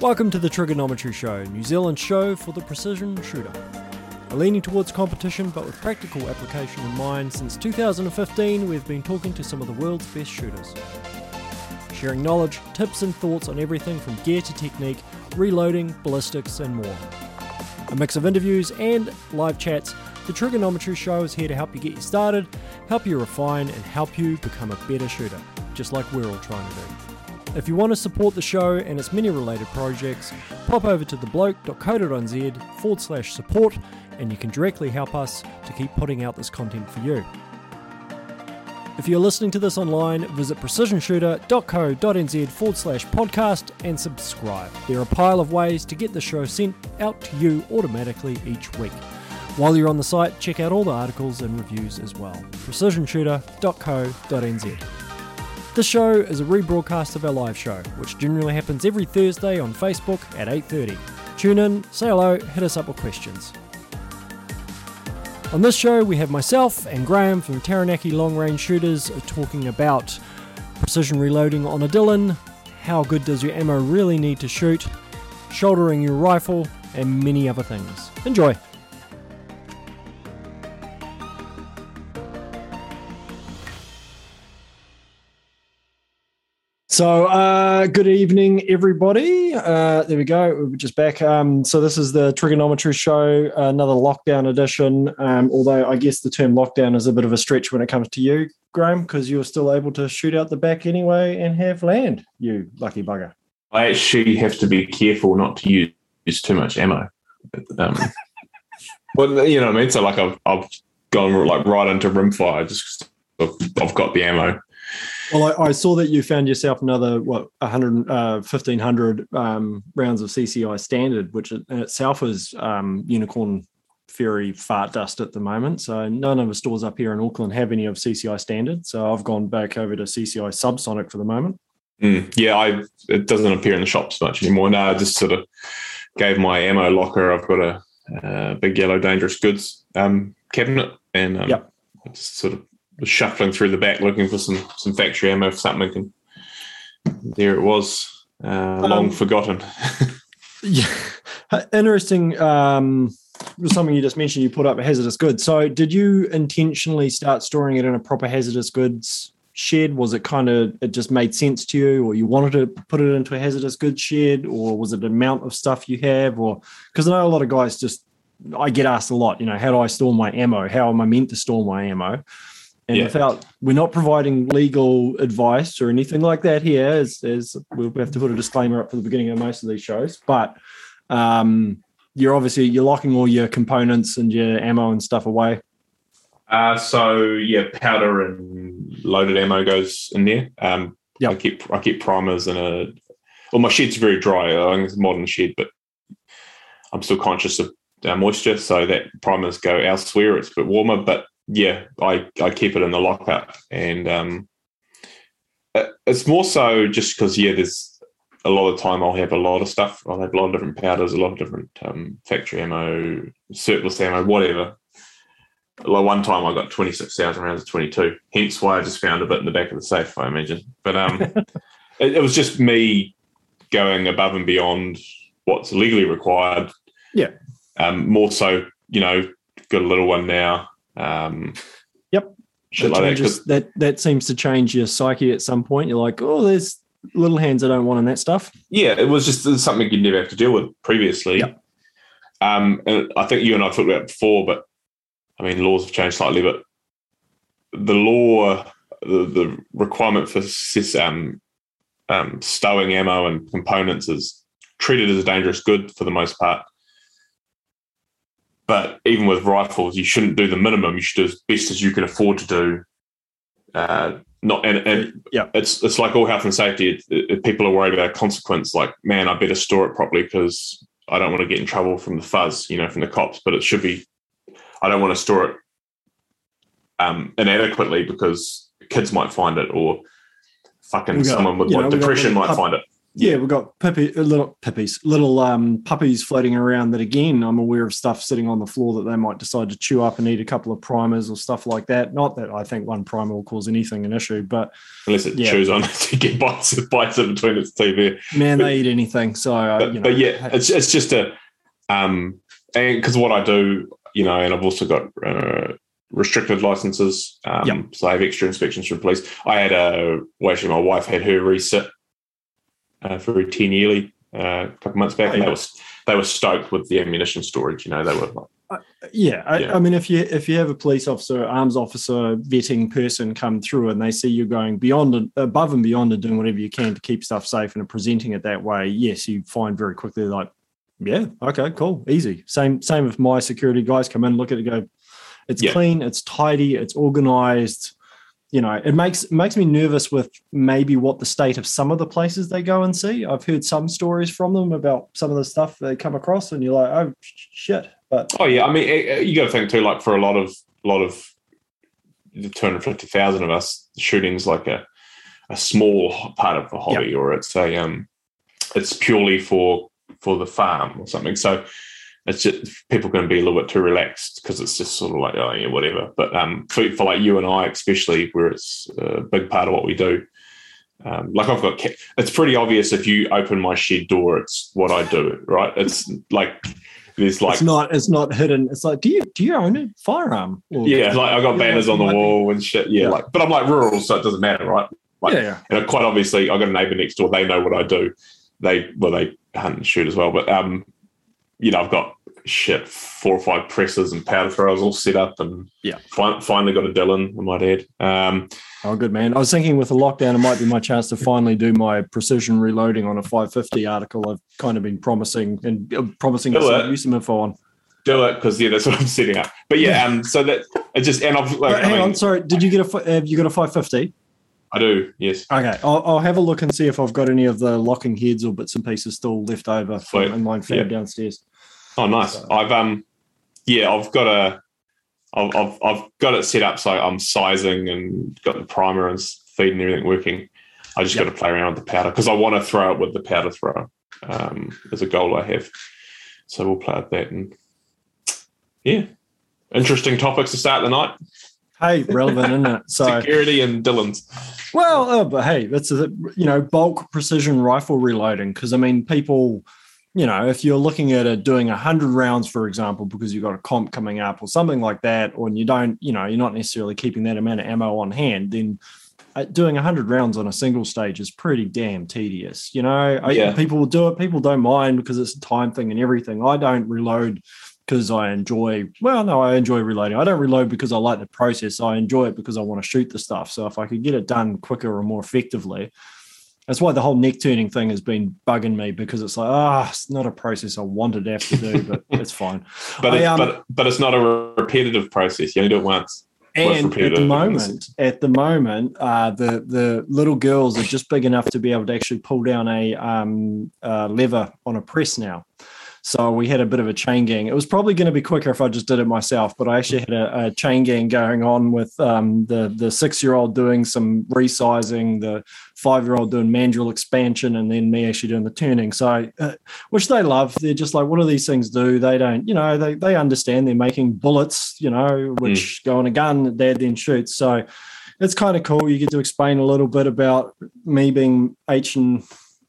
Welcome to the Triggernometry Show, New Zealand's show for the precision shooter. Leaning towards competition but with practical application in mind, since 2015 we've been talking to some of the world's best shooters. Sharing knowledge, tips, and thoughts on everything from gear to technique, reloading, ballistics, and more. A mix of interviews and live chats, the Triggernometry Show is here to help you get you started, help you refine, and help you become a better shooter, just like we're all trying to do. If you want to support the show and its many related projects, pop over to thebloke.co.nz forward slash support and you can directly help us to keep putting out this content for you. If you're listening to this online, visit precisionshooter.co.nz forward slash podcast and subscribe. There are a pile of ways to get the show sent out to you automatically each week. While you're on the site, check out all the articles and reviews as well. precisionshooter.co.nz. This show is a rebroadcast of our live show, which generally happens every Thursday on Facebook at 8:30. Tune in, say hello, hit us up with questions. On this show, we have myself and Graeme from Taranaki Long Range Shooters talking about precision reloading on a Dillon, how good does your ammo really need to shoot, shouldering your rifle, and many other things. Enjoy! So, uh, good evening, everybody. Uh, there we go. We're just back. Um, so, this is the Triggernometry Show, another lockdown edition. Um, although, I guess the term lockdown is a bit of a stretch when it comes to you, Graeme, because you're still able to shoot out the back anyway and have land, you lucky bugger. I actually have to be careful not to use too much ammo. Um, well, you know what I mean? So, like, I've, I've gone like right into rimfire just I've, I've got the ammo. Well, I, I, saw that you found yourself another what 100, uh, 1500 um, rounds of CCI standard, which in itself is um, unicorn fairy fart dust at the moment. So none of the stores up here in Auckland have any of CCI standard. So I've gone back over to CCI subsonic for the moment. Mm, yeah, I it doesn't appear in the shops much anymore. No, I just sort of gave my ammo locker. I've got a, a big yellow dangerous goods um, cabinet, and um, yep. just sort of shuffling through the back looking for some some factory ammo for something, and there it was, uh, long um, forgotten. yeah, interesting. Um, something you just mentioned. You put up a hazardous goods. So, did you intentionally start storing it in a proper hazardous goods shed? Was it kind of it just made sense to you, or you wanted to put it into a hazardous goods shed, or was it the amount of stuff you have, or because I know a lot of guys just I get asked a lot, you know, how do I store my ammo? How am I meant to store my ammo? And yeah. without, we're not providing legal advice or anything like that here, as, as we'll have to put a disclaimer up for the beginning of most of these shows. But um, you're obviously you're locking all your components and your ammo and stuff away. Uh, so yeah, powder and loaded ammo goes in there. Um, yeah, I keep I keep primers in a. Well, my shed's very dry. I think it's a modern shed, but I'm still conscious of uh, moisture, so that primers go elsewhere. It's a bit warmer, but yeah, I, I keep it in the lockup, and um, it's more so just because yeah, there's a lot of time I'll have a lot of stuff. I'll have a lot of different powders, a lot of different um, factory ammo, surplus ammo, whatever. Like one time I got twenty six thousand rounds of twenty two. Hence why I just found a bit in the back of the safe. I imagine, but um, it, it was just me going above and beyond what's legally required. Yeah. Um, more so, you know, got a little one now. Um, yep. That, like changes, that, that that seems to change your psyche at some point. You're like, oh, there's little hands I don't want in that stuff. Yeah, it was just something you'd never have to deal with previously. Yep. Um, and I think you and I talked about it before, but I mean, laws have changed slightly, but the law, the, the requirement for um, um, stowing ammo and components is treated as a dangerous good for the most part. But even with rifles, you shouldn't do the minimum. You should do as best as you can afford to do. Uh, not and, and yeah, it's it's like all health and safety. It, it, people are worried about a consequence. Like, man, I better store it properly because I don't want to get in trouble from the fuzz, you know, from the cops. But it should be. I don't want to store it um, inadequately because kids might find it or fucking got, someone with like, know, depression might pub, find it. Yeah, we've got pippy, uh, little pippies, little um, puppies floating around. That again, I'm aware of stuff sitting on the floor that they might decide to chew up and eat a couple of primers or stuff like that. Not that I think one primer will cause anything an issue, but unless it Yeah. chews on it to get bites, bites in between its teeth. Man, But- they eat anything. So, uh, but, you know, but yeah, it's it's just a um, and because what I do, you know, and I've also got uh, restricted licenses, um, Yep. so I have extra inspections from police. I had a well, actually, my wife had her resit uh, for a ten yearly uh, a couple months back, Oh, and they was they were stoked with the ammunition storage. You know, they were like, Yeah, I, Yeah. I mean, if you if you have a police officer, arms officer, vetting person come through, and they see you going beyond and above and beyond and doing whatever you can to keep stuff safe and presenting it that way, yes, you find very quickly like, yeah, okay, cool, easy. Same same if my security guys come in, look at it, go, it's Yeah. clean, it's tidy, it's organized. You know, it makes it makes me nervous with maybe what the state of some of the places they go and see. I've heard some stories from them about some of the stuff they come across, and you're like, oh shit. But oh yeah. I mean, eh, eh, you got to think too. Like for a lot of a lot of the two hundred fifty thousand of us, shooting's like a a small part of the hobby, or it's a um, it's purely for for the farm or something. So it's just people going to be a little bit too relaxed because it's just sort of like oh yeah whatever. But um, for, for like you and I especially, where it's a big part of what we do. Um, like I've got, it's pretty obvious if you open my shed door, it's what I do, right? It's like there's like it's not it's not hidden. It's like, do you do you own a firearm? Or- yeah, like I got banners on the might be. wall and shit. Yeah, Yeah. like, but I'm like rural, so it doesn't matter, right? Like, yeah, yeah. and quite obviously, I got a neighbour next door. They know what I do. They well, they hunt and shoot as well. But um, you know, I've got shit four or five presses and powder throwers all set up, and Yeah. fin- finally got a Dillon. I might add. Um, Oh, good man. I was thinking with the lockdown, it might be my chance to finally do my precision reloading on a 550 article. I've kind of been promising and uh, promising to Do send it. you some info on. do it because yeah, that's what I'm setting up. But yeah, um, so that it just and I've like But I, hang mean, on, sorry. Did you get a have you got a 550? I do yes. Okay, I'll, I'll have a look and see if I've got any of the locking heads or bits and pieces still left over from Sweet. in my fab Yeah. downstairs. Oh, nice. So- I've um, yeah, I've got a, I've, I've I've got it set up so I'm sizing and got the primer and feed and everything working. I just Yep. got to play around with the powder because I want to throw it with the powder thrower. Um, as a goal I have, so we'll play with that and yeah, interesting topics to start the night: Hey, relevant, isn't it? So security and Dillon's. Well, uh, but hey, that's a you know bulk precision rifle reloading because I mean people, you know, if you're looking at it doing hundred rounds, for example, because you've got a comp coming up or something like that, or you don't, you know, you're not necessarily keeping that amount of ammo on hand, then uh, doing hundred rounds on a single stage is pretty damn tedious. You know, Yeah. people will do it, people don't mind because it's a time thing and everything. I don't reload because I enjoy. Well, no, I enjoy reloading. I don't reload because I like the process. I enjoy it because I want to shoot the stuff. So if I could get it done quicker or more effectively, that's why the whole neck turning thing has been bugging me because it's like, ah, it's not a process I wanted to have to do, but it's fine. But I, it's, um, but but it's not a repetitive process. You only do it once. And at the moment, at the moment, uh, the the little girls are just big enough to be able to actually pull down a um, uh, lever on a press now. So we had a bit of a chain gang. It was probably going to be quicker if I just did it myself, but I actually had a, a chain gang going on with um, the the six year old doing some resizing, the five year old doing mandrel expansion, and then me actually doing the turning. So, uh, which they love. They're just like, what do these things do? They don't, you know, they they understand they're making bullets, you know, which go in a gun that dad then shoots. So. It's kind of cool. You get to explain a little bit about me being H and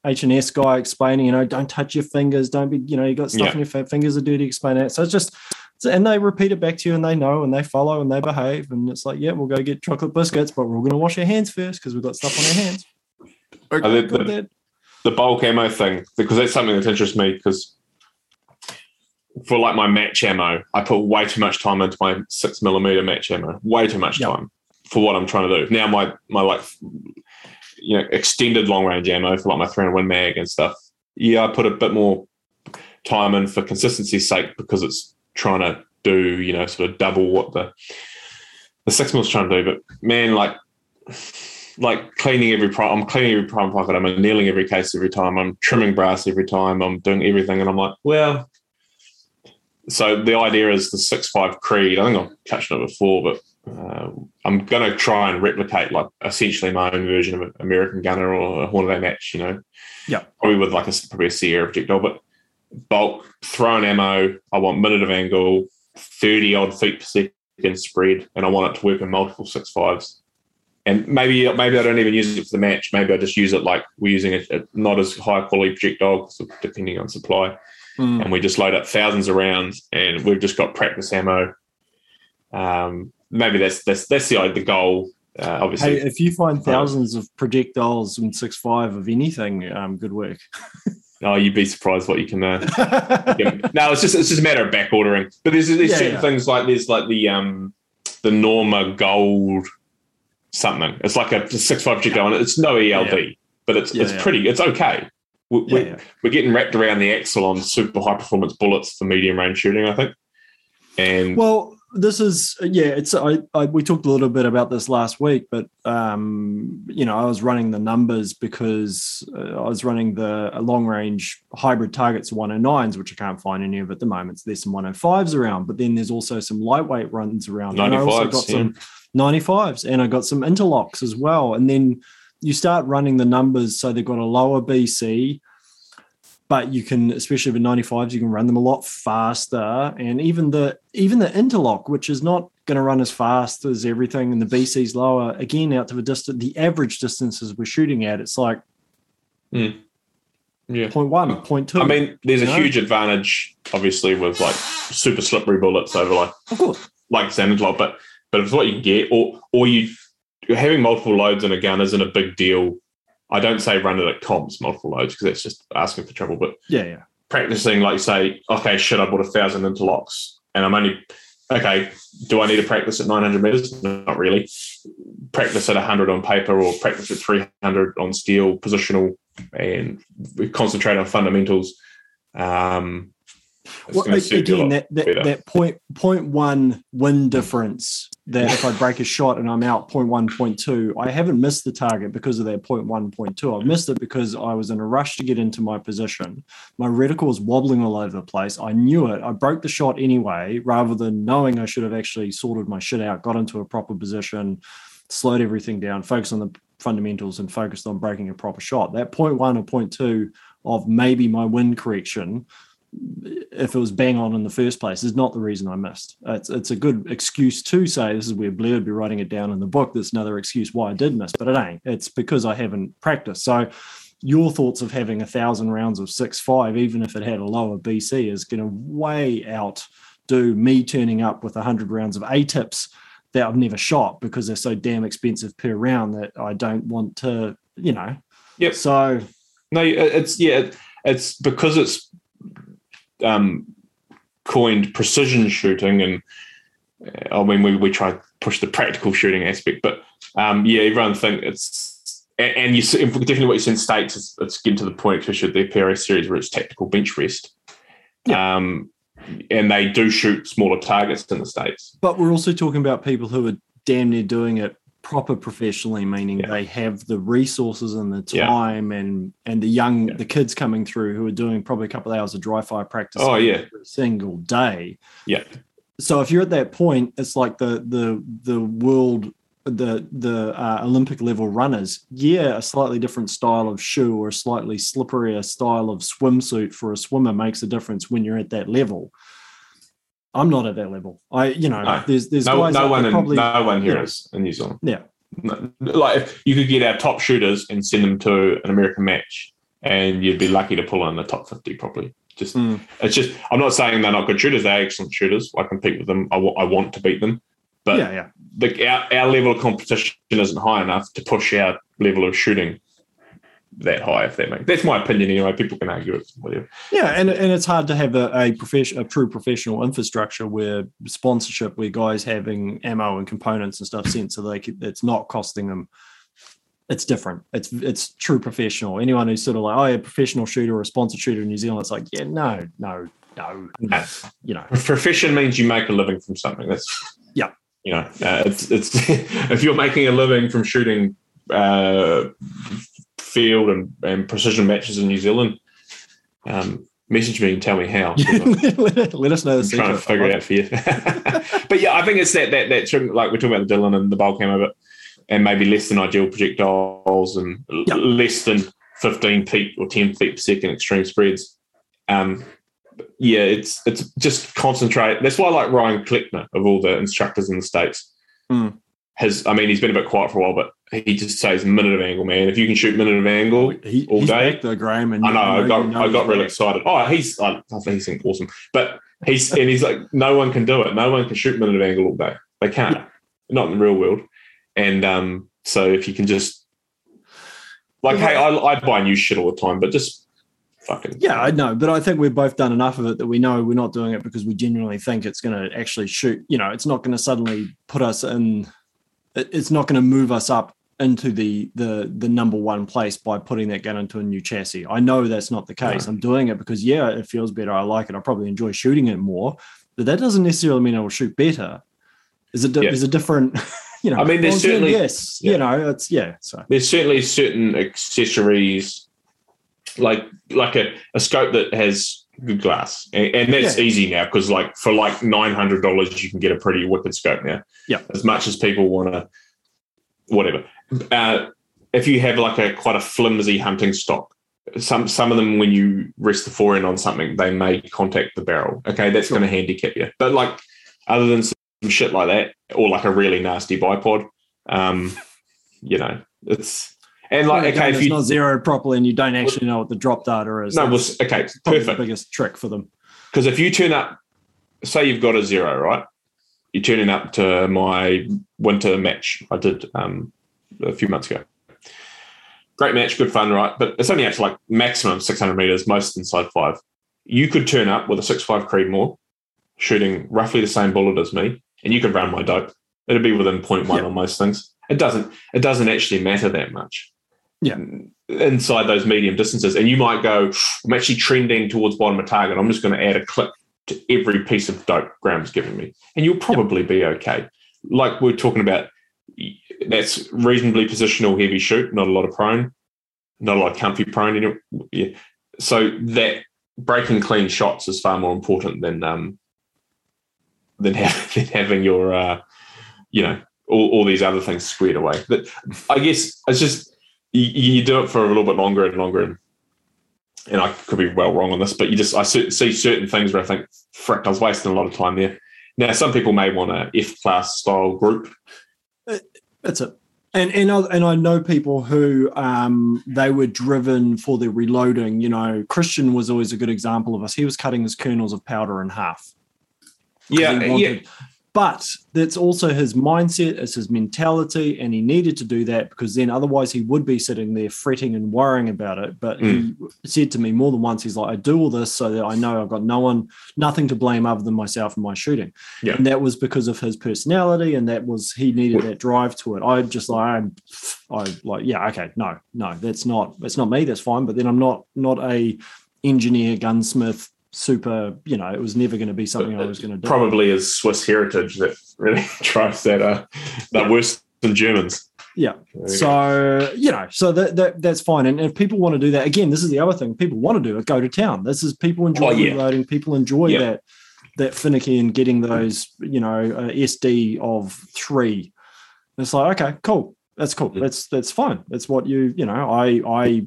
H and S guy explaining, you know, don't touch your fingers, don't be, you know, you got stuff Yeah. in your fi- fingers are dirty. Explain that. So it's just, so- and they repeat it back to you, and they know, and they follow, and they behave, and it's like, yeah, we'll go get chocolate biscuits, but we're all going to wash our hands first because we've got stuff on our hands. Okay, they- cool, the- the bulk ammo thing because that's something that interests me because for like my match ammo, I put way too much time into my six millimeter match ammo, way too much Yep. time for what I'm trying to do. Now my my like you know extended long range ammo for like my 300 win mag and stuff. Yeah, I put a bit more time in for consistency's sake because it's trying to do you know sort of double what the the six mil's trying to do. But man, like like cleaning every prime. I'm cleaning every prime pocket. I'm annealing every case every time. I'm trimming brass every time. I'm doing everything, and I'm like, well. So the idea is the six five Creed. I think I've touched on it before, but uh, I'm going to try and replicate like essentially my own version of an American gunner or a Hornady match. You know, yeah, probably with like a probably a Sierra projectile, but bulk thrown ammo. I want minute of angle, thirty odd feet per second spread, and I want it to work in multiple six fives. And maybe maybe I don't even use it for the match. Maybe I just use it like we're using a, a not as high quality projectile, depending on supply. Mm. And we just load up thousands of rounds, and we've just got practice ammo. Um, maybe that's that's that's the the goal. Uh, obviously, hey, if you find thousands of projectiles in six five of anything, um, good work. oh, you'd be surprised what you can. Uh, no, it's just it's just a matter of back ordering. But there's there's yeah, certain yeah. things like there's like the um the Norma Gold something. It's like a six five projectile, and it's no ELD, but it's it's pretty. It's okay. We're, we're, we're getting wrapped around the axle on super high performance bullets for medium range shooting. I think. And well, this is yeah it's I, I, we talked a little bit about this last week but um you know i was running the numbers because uh, i was running the long range hybrid targets 109s which i can't find any of at the moment. So there's some 105s around but then there's also some lightweight runs around. 95s, and i also got yeah. some 95s and i got some interlocks as well. And then you start running the numbers so they've got a lower bc but you can especially with 95s you can run them a lot faster and even the even the interlock which is not going to run as fast as everything and the bc's lower again out to the distance the average distances we're shooting at it's like mm. yeah point one point two i mean there's a know? huge advantage obviously with like super slippery bullets over like of course like standard lock but but if it's what you get or or you're having multiple loads in a gun isn't a big deal I don't say run it at comps multiple loads because that's just asking for trouble. But yeah, yeah. Practicing like say, okay, shit, I bought a thousand interlocks and I'm only okay. Do I need to practice at 900 meters? Not really. Practice at 100 on paper or practice at 300 on steel, positional, and concentrate on fundamentals. Um, well, again, that, that, that point point one win difference that if I break a shot and I'm out point one, point two, I haven't missed the target because of that point one, point two. I've missed it because I was in a rush to get into my position. My reticle was wobbling all over the place. I knew it. I broke the shot anyway, rather than knowing I should have actually sorted my shit out, got into a proper position, slowed everything down, focused on the fundamentals, and focused on breaking a proper shot. That point one or point two of maybe my wind correction if it was bang on in the first place is not the reason I missed. It's it's a good excuse to say this is where Blair would be writing it down in the book. That's another excuse why I did miss, but it ain't. It's because I haven't practiced. So your thoughts of having a thousand rounds of six five, even if it had a lower BC, is going to way outdo me turning up with a hundred rounds of A tips that I've never shot because they're so damn expensive per round that I don't want to, you know. Yep. So no, it's yeah, it's because it's um, coined precision shooting, and uh, I mean we we try to push the practical shooting aspect, but um, yeah, everyone think it's and, and you definitely what you see in states is it's getting to the point, especially the PRS series where it's tactical bench rest. Yeah. Um, and they do shoot smaller targets in the states. But we're also talking about people who are damn near doing it proper professionally meaning yeah. they have the resources and the time yeah. and and the young yeah. the kids coming through who are doing probably a couple of hours of dry fire practice oh yeah every single day yeah so if you're at that point it's like the the the world the the uh, olympic level runners yeah a slightly different style of shoe or a slightly slipperier style of swimsuit for a swimmer makes a difference when you're at that level I'm not at that level. I, you know, no. there's there's no, guys no one in, probably, no one here is in New Zealand. Yeah, like if you could get our top shooters and send them to an American match, and you'd be lucky to pull in the top fifty probably. Just mm. it's just I'm not saying they're not good shooters. They're excellent shooters. I compete with them. I, w- I want to beat them, but yeah, yeah. The, our, our level of competition isn't high enough to push our level of shooting that high, if that makes that's my opinion anyway. People can argue it, whatever. Yeah, and and it's hard to have a, a profession, a true professional infrastructure where sponsorship, where guys having ammo and components and stuff sent so they can, it's not costing them. It's different. It's it's true professional. Anyone who's sort of like, oh, yeah, professional shooter or a sponsored shooter in New Zealand, it's like, yeah, no, no, no. no. You know, profession means you make a living from something. That's yeah. You know, uh, it's it's if you're making a living from shooting uh, field and, and precision matches in New Zealand, um, message me and tell me how. let, let us know the I'm trying to figure it out for you. but yeah, I think it's that that that trim, like we're talking about the Dillon and the bowl camo, but and maybe less than ideal projectiles and l- less than 15 feet or 10 feet per second extreme spreads. Um, yeah, it's it's just concentrate. That's why I like Ryan Kleckner of all the instructors in the states. Mm. Has I mean he's been a bit quiet for a while, but he just says minute of angle, man. If you can shoot minute of angle, He, all day. back though, Graeme. And I know, I you got, you know I got really back. excited. Oh, he's, I, I think he's awesome. But he's, and he's like, no one can do it. No one can shoot minute of angle all day. They can't, not in the real world. And um, so if you can just, like, Well, hey, I, I buy new shit all the time, but just fucking, Yeah, I know, but I think we've both done enough of it that we know we're not doing it because we genuinely think it's going to actually shoot. You know, it's not going to suddenly put us in. It's not going to move us up into the the the number one place by putting that gun into a new chassis. I know that's not the case. I'm doing it because yeah, it feels better. I like it. I probably enjoy shooting it more, but that doesn't necessarily mean I will shoot better. Is it? Yeah. There's a different. You know, I mean, there's well, certainly- yes. yeah. You know, it's yeah. So there's certainly certain accessories, like like a, a scope that has good glass, and, and that's Yeah. easy now because like for like nine hundred dollars, you can get a pretty wicked scope now. Yeah. as much as people want to, whatever. Uh, if you have like a quite a flimsy hunting stock, some some of them when you rest the fore end on something, they may contact the barrel. Okay, that's Sure. going to handicap you. But like other than some shit like that, or like a really nasty bipod, um, you know, it's and like okay, if it's you not zeroed properly and you don't actually know what the drop data is. no, well, okay, perfect. biggest trick for them. Because if you turn up, say you've got a zero, right? You're turning up to my winter match I did um, a few months ago. Great match, good fun, right? But it's only actually like maximum 600 meters, most inside five. You could turn up with a 6.5 Creedmoor, shooting roughly the same bullet as me, and you could round my dope. It'd be within 0.1 Yeah. on most things. It doesn't. It doesn't actually matter that much. Yeah. Inside those medium distances, and you might go, I'm actually trending towards bottom of target. I'm just going to add a clip to every piece of dope Graeme's giving me, and you'll probably be okay. Like we're talking about, that's reasonably positional heavy shoot, not a lot of prone, not a lot of comfy prone. In it. Yeah. So that breaking clean shots is far more important than um than, ha- than having your uh, you know all, all these other things squared away. But I guess it's just you, you do it for a little bit longer and longer and and I could be well wrong on this, but you just I see certain things where I think, frick, I was wasting a lot of time there. Now, some people may want a F class style group. That's it. And and I, and I know people who um, they were driven for their reloading. You know, Christian was always a good example of us. He was cutting his kernels of powder in half. Yeah, he yeah, wanted- But that's also his mindset, it's his mentality, and he needed to do that because then otherwise he would be sitting there fretting and worrying about it. But he mm. said to me more than once, he's like, I do all this so that I know I've got no one, nothing to blame other than myself and my shooting. Yeah. And that was because of his personality, and that was he needed that drive to it. I just like I'm I like, yeah, okay, no, no, that's not that's not me, that's fine. But then I'm not not a engineer, gunsmith, super, you know, it was never going to be something I was going to do. probably is Swiss heritage that really drives that. Uh, they're worse than Germans. Yeah. You go. So you know, so that, that that's fine. And if people want to do that, again, this is the other thing. People want to do it. Go to town. This is people enjoy Oh, yeah. reloading. People enjoy Yeah. that that finicky and getting those, you know, uh, SD of three. It's like okay, cool. That's cool. Mm. That's that's fine. That's what you you know. I I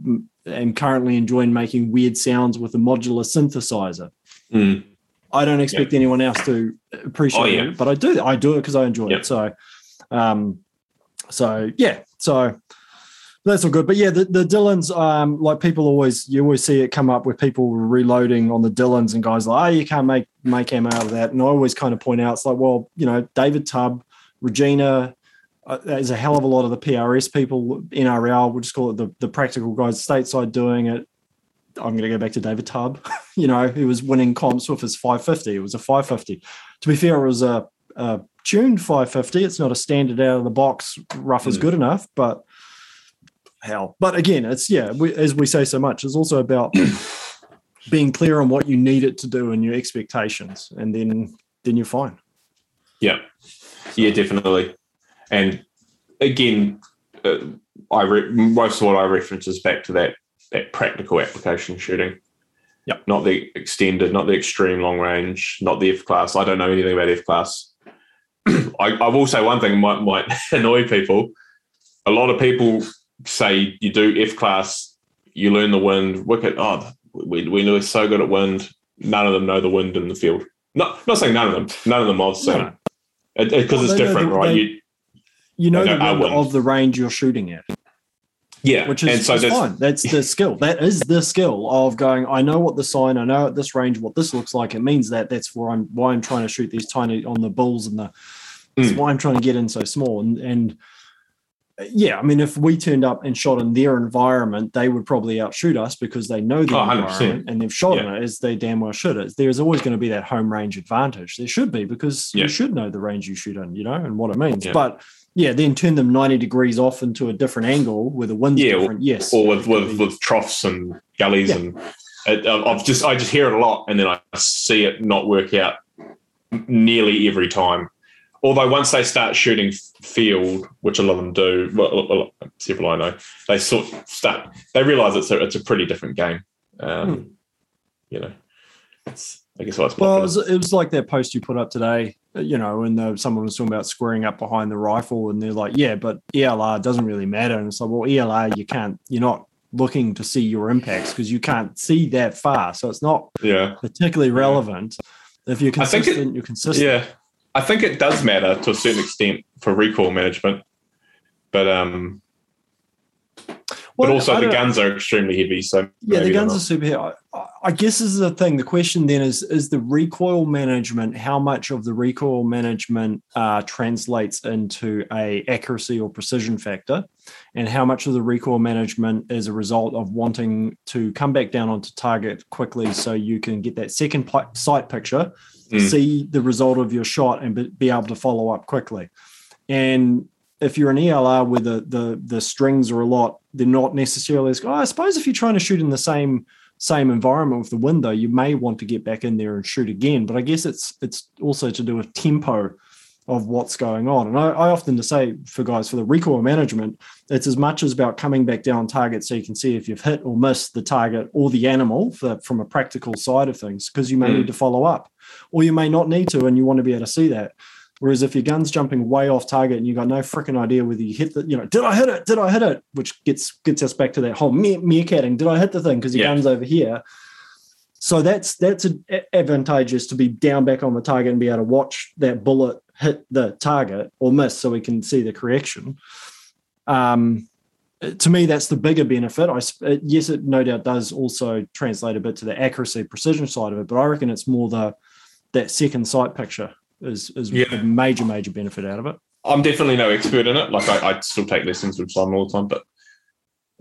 am currently enjoying making weird sounds with a modular synthesizer. Mm. I don't expect anyone else to appreciate Oh, yeah. it, but I do. I do it because I enjoy Yep. it. So, um, so yeah, so that's all good. But yeah, the, the Dillons, um, like people always, you always see it come up with people reloading on the Dillons and guys like, oh, you can't make make ammo out of that. And I always kind of point out, it's like, well, you know, David Tubb, Regina. Uh, there's a hell of a lot of the PRS people, NRL, we'll just call it the, the practical guys stateside doing it. I'm going to go back to David Tubb, you know, who was winning comps with his 550. It was a 550. To be fair, it was a, a tuned 550. It's not a standard out of the box, rough is Mm. good enough, but hell. But again, it's, yeah, we, as we say so much, it's also about being clear on what you need it to do and your expectations. And then, then you're fine. Yeah, yeah, definitely. And again, uh, I re- most of what I reference is back to that that practical application shooting. Yep. Not the extended, not the extreme long range, not the F class. I don't know anything about F class. I, I will say one thing might might annoy people. A lot of people say you do F class, you learn the wind. Wicket, oh, we we know so good at wind. None of them know the wind in the field. Not not saying none of them. None of them I've seen. No. Because it, Well, it's know different, right? they- you, You know the know wind wind. of the range you're shooting at, yeah, which is, and so is there's- fine. That's the skill. That is the skill of going. I know what the sign. I know at this range what this looks like. It means that that's where I'm. Why I'm trying to shoot these tiny on the bulls and the. That's Mm. why I'm trying to get in so small and and. Yeah, I mean, if we turned up and shot in their environment, they would probably outshoot us because they know the Oh, 100%. environment and they've shot in it as they damn well should. It. There's always going to be that home range advantage. There should be because Yeah. you should know the range you shoot in, you know, and what it means. Yeah. But yeah, then turn them 90 degrees off into a different angle where the wind's Yeah, different. Yes. or with with, with troughs and gullies Yeah. and it, I've I've just I just hear it a lot and then I see it not work out nearly every time. Although once they start shooting field, which a lot of them do, well, several I know, they sort start they realise it's a it's a pretty different game. Um, You know, it's I guess why it's Hmm. Well, it was, it was like that post you put up today, you know, and the, someone was talking about squaring up behind the rifle, and they're like, yeah, but ELR doesn't really matter. And it's like, well, ELR, you can't, you're not looking to see your impacts because you can't see that far. So it's not yeah. particularly relevant. If you're think it- you're consistent. Yeah, I think it does matter to a certain extent for recoil management, but um, Well, but also the guns are extremely heavy. So Yeah, the guns are super. heavy. I, I guess this is the thing. The question then is: is the recoil management? How much of the recoil management uh, translates into a accuracy or precision factor, and how much of the recoil management is a result of wanting to come back down onto target quickly, so you can get that second sight picture, Mm. see the result of your shot, and be able to follow up quickly. And if you're an ELR where the the the strings are a lot, they're not necessarily as. Oh, I suppose if you're trying to shoot in the same same environment with the window, you may want to get back in there and shoot again. But I guess it's it's also to do with tempo of what's going on. And I, I often to say for guys for the recoil management, it's as much as about coming back down target so you can see if you've hit or missed the target or the animal for, from a practical side of things, because you may Mm. need to follow up, or you may not need to, and you want to be able to see that. Whereas if your gun's jumping way off target and you got no freaking idea whether you hit the, you know, did I hit it? Did I hit it? Which gets gets us back to that whole mere, meerkatting. Did I hit the thing? Because your Yeah. gun's over here. So that's that's advantageous to be down back on the target and be able to watch that bullet hit the target or miss, so we can see the correction. Um, to me, that's the bigger benefit. I yes, it no doubt does also translate a bit to the accuracy, precision side of it, but I reckon it's more the that second sight picture is is Yeah. a major major benefit out of it. I'm definitely no expert in it. Like I, I still take lessons with Simon all the time, but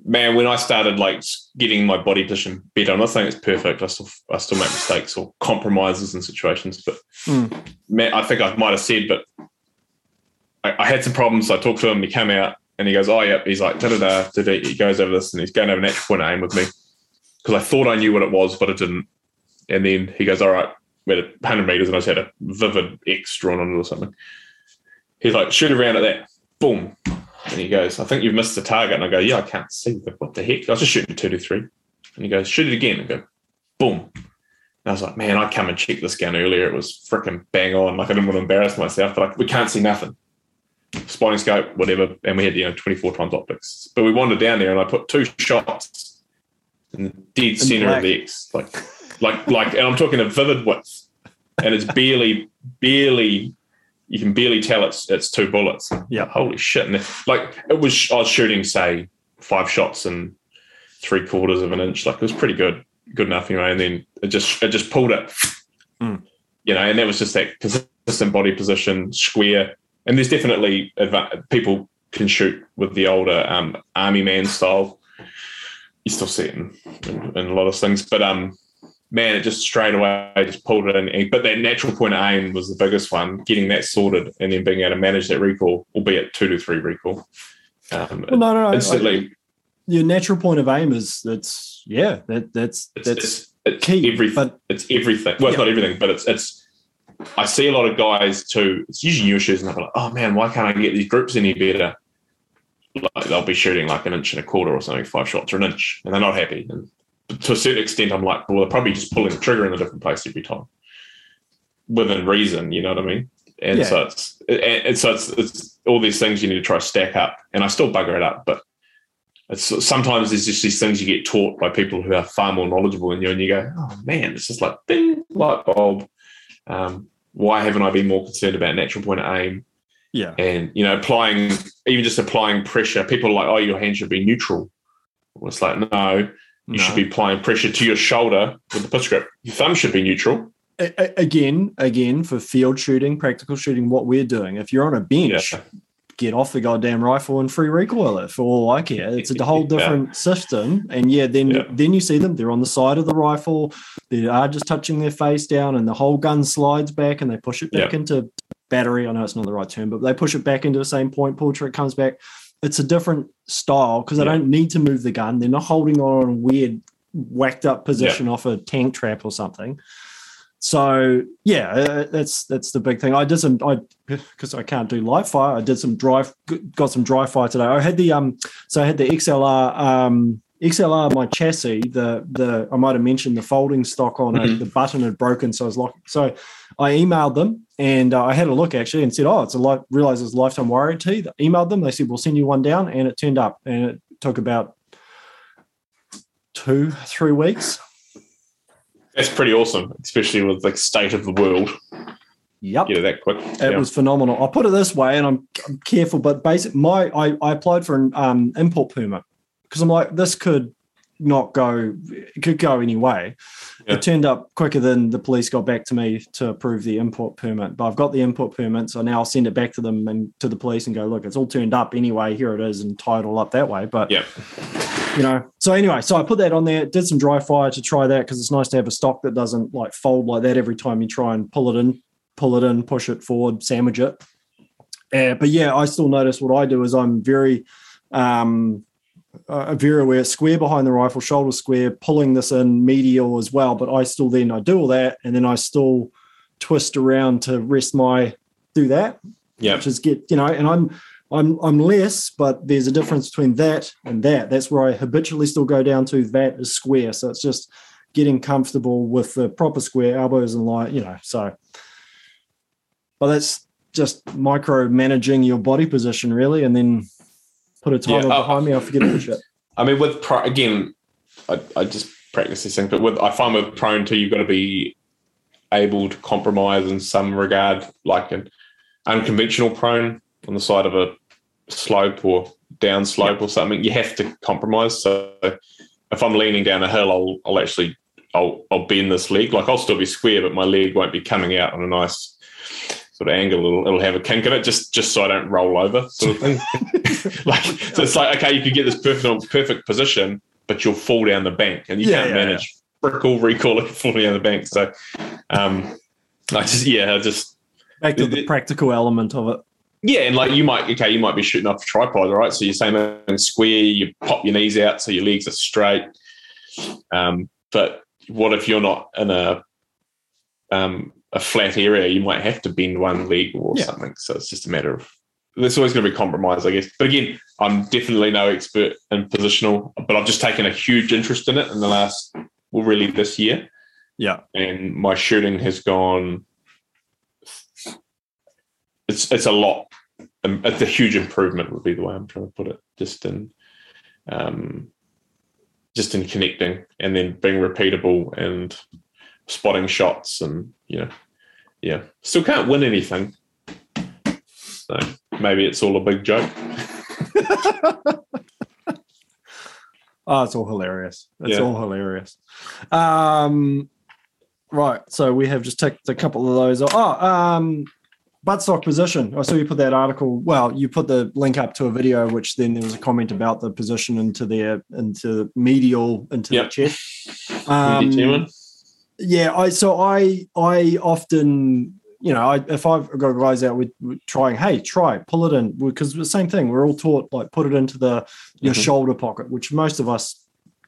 man, when I started like getting my body position better, I'm not saying it's perfect. I still I still make mistakes or compromises in situations, but Mm. man, I think I might have said, but I, I had some problems. I talked to him. He came out and he goes, "Oh, yeah." He's like, "Da da da." da, da." He goes over this and he's going over natural point aim with me because I thought I knew what it was, but I didn't. And then he goes, "All right." We had 100 meters and I just had a vivid X drawn on it or something. He's like, shoot around at that. Boom. And he goes, I think you've missed the target. And I go, yeah, I can't see. But what the heck? I was just shooting two to three. And he goes, shoot it again. And go, boom. And I was like, man, I come and checked this gun earlier. It was freaking bang on. Like I didn't want to embarrass myself, but like we can't see nothing. Spotting scope, whatever. And we had, you know, 24 times optics. But we wandered down there and I put two shots in the dead center black. of the X. Like, like, like, and I'm talking a vivid width. And it's barely, barely you can barely tell it's it's two bullets. Yeah. Holy shit. And like it was I was shooting, say, five shots in three quarters of an inch. Like it was pretty good. Good enough anyway. And then it just it just pulled it. Mm. You know, and that was just that consistent body position, square. And there's definitely adva- people can shoot with the older um, army man style. You still see it in, in, in a lot of things, but um, man, it just straight away just pulled it in. But that natural point of aim was the biggest one, getting that sorted and then being able to manage that recoil, albeit two to three recoil. Um, Well, no, no, no. instantly, Like, your natural point of aim is that's yeah, that that's it's, that's it's, it's key. everything. But it's everything. Well, it's Yeah. not everything, but it's it's. I see a lot of guys too. It's usually new shoes, and they're like, "Oh man, why can't I get these groups any better?" Like they'll be shooting like an inch and a quarter or something, five shots or an inch, and they're not happy. And to a certain extent, I'm like, well, they're probably just pulling the trigger in a different place every time, within reason. You know what I mean? And Yeah. so it's and, so it's, it's all these things you need to try to stack up, and I still bugger it up, but it's sometimes there's just these things you get taught by people who are far more knowledgeable than you, and you go, oh man, it's just like bing, light bulb. Um, why haven't I been more concerned about natural point of aim? Yeah. and you know applying even just applying pressure people are like oh your hand should be neutral well, it's like no you No. should be applying pressure to your shoulder with the push grip your thumb should be neutral A- again, again for field shooting, practical shooting, what we're doing. If you're on a bench, Yeah. get off the goddamn rifle and free recoil it for all I care. It's a whole Yeah. different system. And yeah, then Yeah. then you see them, they're on the side of the rifle, they are just touching their face down, and the whole gun slides back and they push it back Yeah. into battery. I know it's not the right term, but they push it back into the same point, pull trigger comes back. It's a different style because they Yeah. don't need to move the gun. They're not holding on in a weird whacked up position off a tank trap or something. So yeah, uh, that's that's the big thing. I did some I because I can't do live fire. I did some dry got some dry fire today. I had the um so I had the XLR um XLR my chassis the the I might have mentioned the folding stock on it Mhm. the button had broken so I was locking so I emailed them and uh, I had a look actually and said oh it's a life realized it's a lifetime warranty emailed them they said we'll send you one down and it turned up and it took about two three weeks that's pretty awesome especially with like state of the world yep get it that quick It Yeah. was phenomenal. I'll put it this way, and I'm, I'm careful, but basic my I, I applied for an um, import permit because I'm like this could not go it could go any way. Yeah. It turned up quicker than the police got back to me to approve the import permit. But I've got the import permit, so now I'll send it back to them and to the police and go, look, it's all turned up anyway. Here it is, and tie it all up that way. But yeah you know, so anyway, so I put that on there, did some dry fire to try that because it's nice to have a stock that doesn't like fold like that every time you try and pull it in, pull it in, push it forward, sandwich it. Uh, but yeah, I still notice what I do is I'm very, um, uh, very aware, square behind the rifle, shoulder square, pulling this in medial as well. But I still then I do all that, and then I still twist around to rest my do that yeah. which is get you know and i'm i'm i'm less but there's a difference between that and that. That's where i habitually still go down to that is square. So it's just getting comfortable with the proper square elbows and line you know so. But that's just micro managing your body position really and then put a title Yeah, uh, behind me i'll forget the shit I mean, with pro, again, I, I just practice these things, but with I find with prone too, you've got to be able to compromise in some regard, like an unconventional prone on the side of a slope or down slope or something. You have to compromise. So if I'm leaning down a hill, I'll I'll actually I'll I'll bend this leg. Like I'll still be square, but my leg won't be coming out on a nice sort of angle. It'll, it'll have a kink in it, just just so I don't roll over, sort of thing. like so, it's like okay, you could get this perfect perfect position, but you'll fall down the bank, and you Yeah, can't yeah, manage brickle recall if you fall down the bank. So, um, I just yeah, I just back to the practical element of it yeah, and like you might okay, you might be shooting off a tripod, right? So you're saying in square, you pop your knees out so your legs are straight. Um, but what if you're not in a um, a flat area? You might have to bend one leg or Yeah. something. So it's just a matter of there's always going to be compromise, I guess. But again, I'm definitely no expert in positional, but I've just taken a huge interest in it in the last, well, really this year, yeah and my shooting has gone. It's it's a lot. um, It's a huge improvement, would be the way I'm trying to put it. Just in, um, just in connecting and then being repeatable and spotting shots and you know, yeah. Still can't win anything. So maybe it's all a big joke. Oh, it's all hilarious. It's Yeah. all hilarious. Um, right. So we have just ticked a couple of those. Oh, um, buttstock position. I saw you put that article. Well, you put the link up to a video, which then there was a comment about the position into their into medial into Yep. the chest. Um? Yeah, I so I I often you know I, if I've got guys out with, with trying, hey, try pull it in because the same thing. We're all taught like put it into the your Mhm. shoulder pocket, which most of us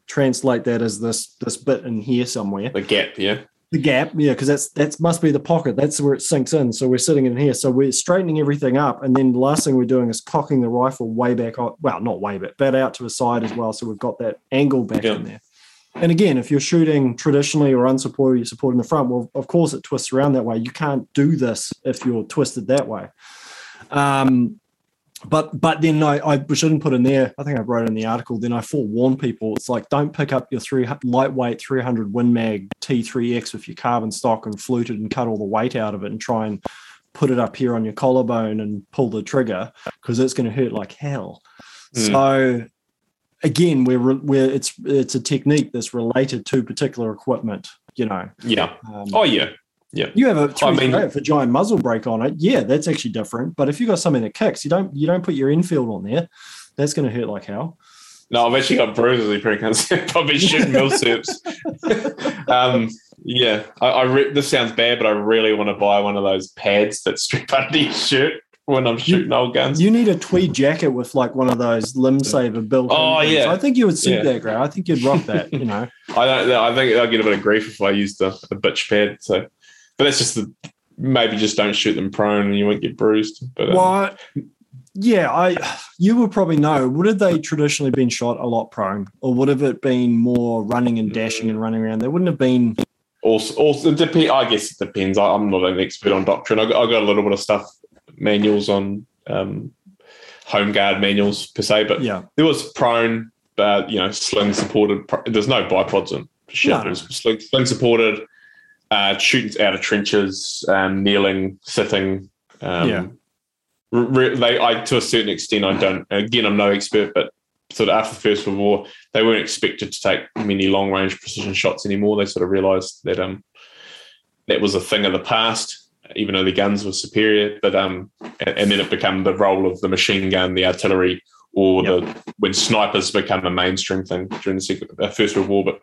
translate that as this this bit in here somewhere. The gap, yeah. The gap, yeah, because that's that must be the pocket. That's where it sinks in. So we're sitting in here. So we're straightening everything up, and then the last thing we're doing is cocking the rifle way back. on- Well, not way back, but out to the side as well. So we've got that angle back Yeah. in there. And again, if you're shooting traditionally or unsupported, you're supporting the front. Well, of course, it twists around that way. You can't do this if you're twisted that way. Um, but but then I, I shouldn't put in there. I think I wrote in the article. Then I forewarn people. It's like don't pick up your three lightweight 300 Win Mag T3X with your carbon stock and flute it and cut all the weight out of it and try and put it up here on your collarbone and pull the trigger because it's going to hurt like hell. Mm. So again, we're we're it's it's a technique that's related to particular equipment. You know. Yeah. Um, oh yeah. Yeah. You have a three I mean, a giant muzzle brake on it. Yeah, that's actually different. But if you've got something that kicks, you don't you don't put your infield on there. That's going to hurt like hell. No, I've actually got bruises. You probably probably shooting milsurps. um, yeah, I, I re- this sounds bad, but I really want to buy one of those pads that strip under your shirt when I'm shooting you, old guns. You need a tweed jacket with like one of those limb saver built. Oh yeah, I think you would suit yeah. that, Gray. I think you'd rock that. You know, I don't. I think I'll get a bit of grief if I use the, the bitch pad. So but that's just the maybe just don't shoot them prone and you won't get bruised. But um, well, yeah, I you would probably know. Would have they traditionally been shot a lot prone, or would have it been more running and dashing and running around? There wouldn't have been. Also, also dep- I guess it depends. I, am not an expert on doctrine. I got, I got a little bit of stuff, manuals on um, home guard manuals per se, but yeah, there was prone, but you know, sling supported. There's no bipods and shit. No. There's sling, sling supported uh, shooting out of trenches, um, kneeling, sitting. Um, yeah. Re- they, I to a certain extent, I don't. Again, I'm no expert, but sort of after the First World War, they weren't expected to take many long range precision shots anymore. They sort of realised that um, that was a thing of the past, even though the guns were superior. But um, and, and then it became the role of the machine gun, the artillery, or yep. the when snipers become a mainstream thing during the Second, uh, First World War. But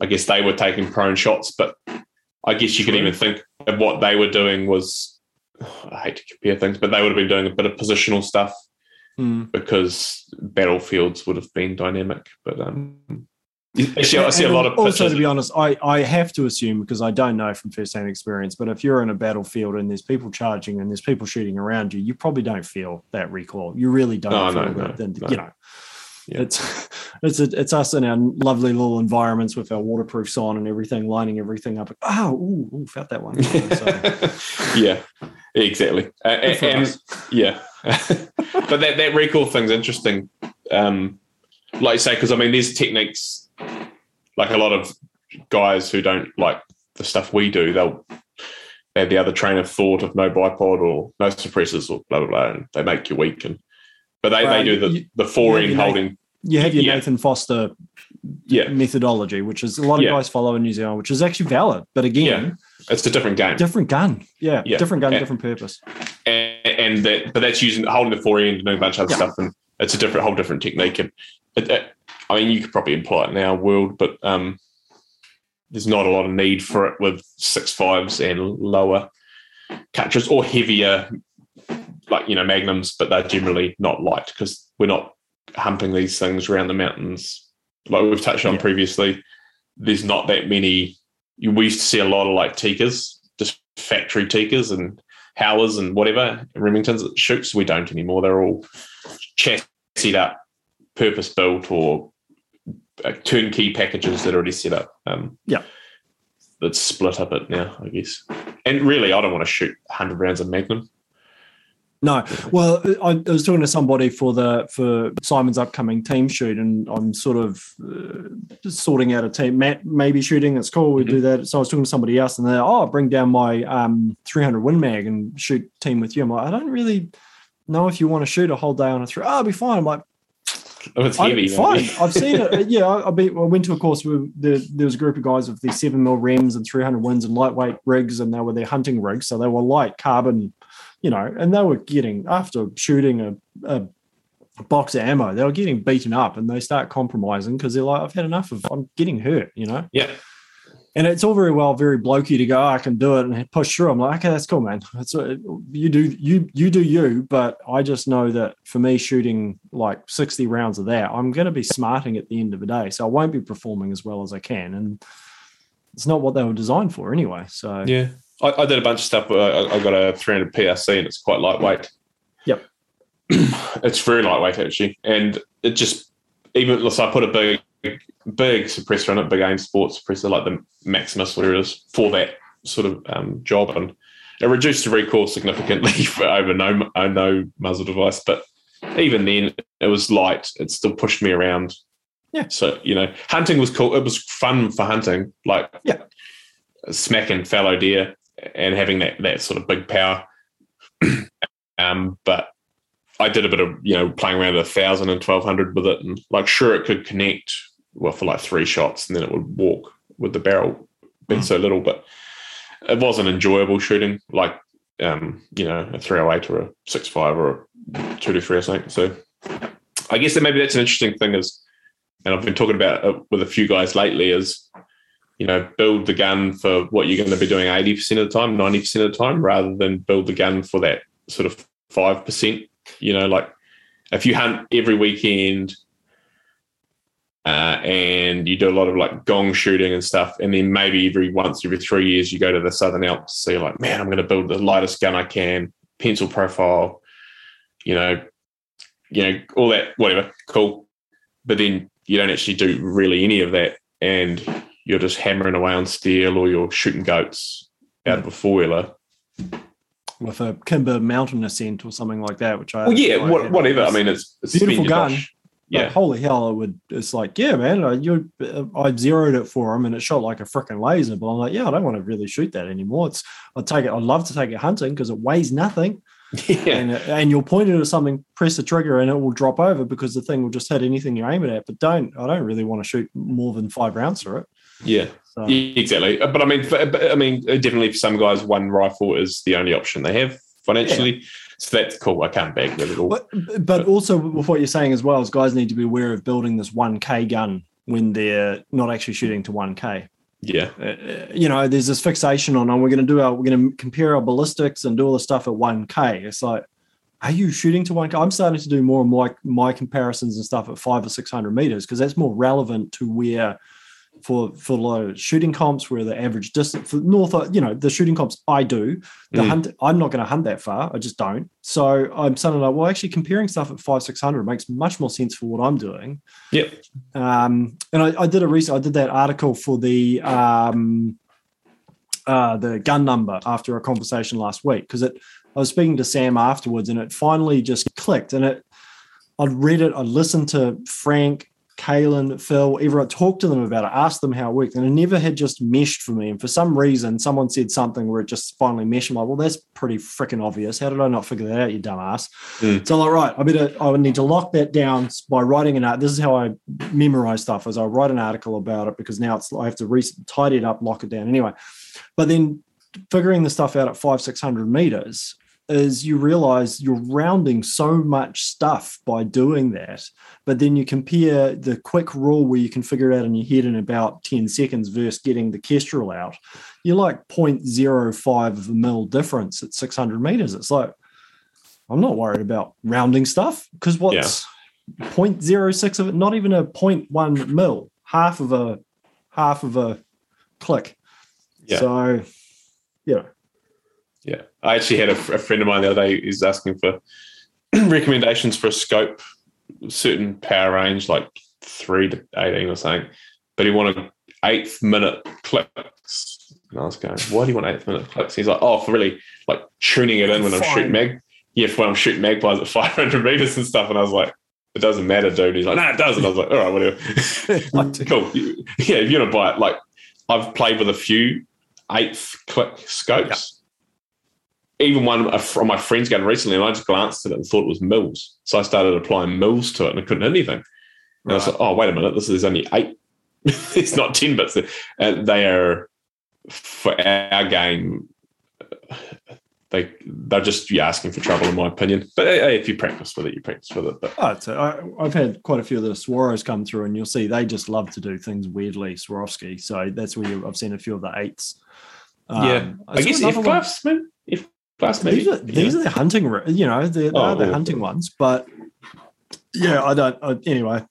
I guess they were taking prone shots, but I guess you could even think of what they were doing was I hate to compare things, but they would have been doing a bit of positional stuff mm. because battlefields would have been dynamic. But um, actually, I see a lot of also to be honest, I I have to assume because I don't know from first-hand experience, but if you're in a battlefield and there's people charging and there's people shooting around you, you probably don't feel that recoil. You really don't no, feel no, that. No, you know. Yeah. It's it's it's us in our lovely little environments with our waterproofs on and everything, lining everything up. Oh, ooh, ooh felt that one. yeah, exactly. Uh, and, and, yeah, but that that recoil thing's interesting. Um, like you say, because I mean, there's techniques like a lot of guys who don't like the stuff we do. They'll they have the other train of thought of no bipod or no suppressors or blah blah blah, and they make you weak and but they, well, they do the, you, the forehand holding. You have your yeah. Nathan Foster yeah. methodology, which is a lot of yeah. guys follow in New Zealand, which is actually valid. But again, yeah. it's a different game. Different gun. Yeah. yeah. Different gun, and, different purpose. And, and, that, but that's using holding the forehand and doing a bunch of other stuff. And it's a different, whole different technique. And it, it, I mean, you could probably employ it in our world, but um, there's not a lot of need for it with six fives and lower catches or heavier like you know magnums, but they're generally not light because we're not humping these things around the mountains. Like we've touched on yeah. previously, there's not that many. We used to see a lot of like Tikkas, just factory Tikkas and Howas and whatever Remingtons shoots. We don't anymore. They're all chassied up, purpose built, or turnkey packages that are already set up. Um, yeah, that's split up it now, I guess. And really, I don't want to shoot 100 rounds of Magnum. No, well, I, was talking to somebody for the for Simon's upcoming team shoot, and I'm sort of uh, sorting out a team. Matt maybe shooting. It's cool. We mm-hmm. do that. So I was talking to somebody else, and they're oh, bring down my um, 300 Win Mag and shoot team with you. I'm like, I don't really know if you want to shoot a whole day on a three. Oh, I'll be fine. I'm like, Oh, it's heavy. fine. I've seen it. Yeah, I, I, been, I went to a course where the, there was a group of guys with the seven mil rims and 300 wins and lightweight rigs, and they were their hunting rigs. So they were light carbon you know, and they were getting after shooting a, a box of ammo, they were getting beaten up, and they start compromising because they're like, I've had enough of, I'm getting hurt, you know. Yeah. And it's all very well, very blokey to go. Oh, I can do it and push through. I'm like, okay, that's cool, man. It's uh, you do you you do you. But I just know that for me, shooting like 60 rounds of that, I'm going to be smarting at the end of the day. So I won't be performing as well as I can, and it's not what they were designed for anyway. So yeah, I, I, did a bunch of stuff. I, I got a 300 PRC and it's quite lightweight. Yep. it's very lightweight actually, and it just even so I put a big big suppressor on it, big aim sports suppressor like the Maximus, whatever it is, for that sort of um, job, and it reduced the recoil significantly for over no uh, no muzzle device. But even then, it was light. It still pushed me around. Yeah. So you know, hunting was cool. It was fun for hunting, like Yeah. smacking fallow deer and having that that sort of big power. um, but I did a bit of you know playing around at a thousand and twelve hundred with it, and like sure it could connect well for like three shots, and then it would walk with the barrel being Mm. so little, but it wasn't enjoyable shooting like um, you know a three hundred eight or a six five or a two to three or something. So I guess that maybe that's an interesting thing is, and I've been talking about it with a few guys lately is. You know, build the gun for what you're going to be doing 80% of the time, 90% of the time, rather than build the gun for that sort of 5%. You know, like if you hunt every weekend uh, and you do a lot of like gong shooting and stuff, and then maybe every once every three years you go to the Southern Alps, so you're like, man, I'm going to build the lightest gun I can, pencil profile, you know, you know, all that, whatever, cool. But then you don't actually do really any of that, and you're just hammering away on steel or you're shooting goats out of a four wheeler. With a Kimber mountain ascent or something like that, which I Well, yeah, what, whatever. I mean, it's, it's Beautiful gun. Yeah, holy hell, it would. It's like, yeah, man, I, you, uh, I zeroed it for him, and it shot like a freaking laser. But I'm like, yeah, I don't want to really shoot that anymore. It's, I'd take it. I'd love to take it hunting because it weighs nothing, yeah, and uh, and you'll point it at something, press the trigger, and it will drop over because the thing will just hit anything you aim it at. But don't, I don't really want to shoot more than five rounds through it. yeah. So, Yeah, exactly. Uh, But I mean, for, but, I mean, uh, definitely for some guys, one rifle is the only option they have financially. So that's cool. I can't bag that at all. But, but also with what you're saying as well is guys need to be aware of building this 1K gun when they're not actually shooting to 1K. Yeah, uh, you know, there's this fixation on, oh, we're going to do our, we're going to compare our ballistics and do all the stuff at 1K. It's like, are you shooting to 1K? I'm starting to do more of my, my comparisons and stuff at five or 600 meters because that's more relevant to where, for for a lot of shooting comps, where the average distance for north, you know, the shooting comps I do, the Mm. hunt, I'm not going to hunt that far. I just don't. So I'm suddenly like, well, actually, comparing stuff at five, 600 makes much more sense for what I'm doing. Yep. Um, and I, I did a recent, I did that article for the um, uh, the gun number after a conversation last week because it. I was speaking to Sam afterwards, and it finally just clicked. And it, I'd read it, I'd listened to Frank, Kalen, Phil, everyone talked to them about it, asked them how it worked, and it never had just meshed for me. And for some reason, someone said something where it just finally meshed. I'm like, well, that's pretty freaking obvious. How did I not figure that out, you dumbass? Mm. So I'm like, right, I better, I would need to lock that down by writing an art. This is how I memorize stuff: is I write an article about it because now it's I have to re- tidy it up, lock it down anyway. But then figuring the stuff out at five, six hundred meters is you realize you're rounding so much stuff by doing that. But then you compare the quick rule where you can figure it out in your head in about 10 seconds versus getting the kestrel out. You're like 0.05 of a mil difference at 600 meters. It's like, I'm not worried about rounding stuff because what's 0.06 of it, not even a 0.1 mil, half of a half of a click. Yeah. So, you know, yeah. I actually had a, a friend of mine the other day who's asking for recommendations for a scope, certain power range, like three to eighteen or something, but he wanted eighth minute clicks. And I was going, why do you want eighth minute clicks? He's like, oh, for really like tuning it in when I'm shooting mag. Yeah, for when I'm shooting magpies at 500 meters and stuff. And I was like, it doesn't matter, dude. He's like, no, it does. And I was like, all right, whatever. Cool. Yeah, if you're gonna buy it, like I've played with a few eighth click scopes. Even one from my friend's gun recently, and I just glanced at it and thought it was mils. So I started applying mils to it, and I couldn't hit anything. And I was like, "Oh, wait a minute! This is only eight. it's not ten bits. Uh, they are for our game. They they're just yeah, asking for trouble, in my opinion. But hey, if you practice with it, you practice with it. But Oh, it's I, I've had quite a few of the Swaros come through, and you'll see they just love to do things weirdly, Swarovski. So that's where you, I've seen a few of the eights. yeah, I, saw guess another F one- class, man. Class, maybe. These are, these are the hunting, you know, they're, Oh, they're the hunting ones. But yeah, I don't. I, anyway,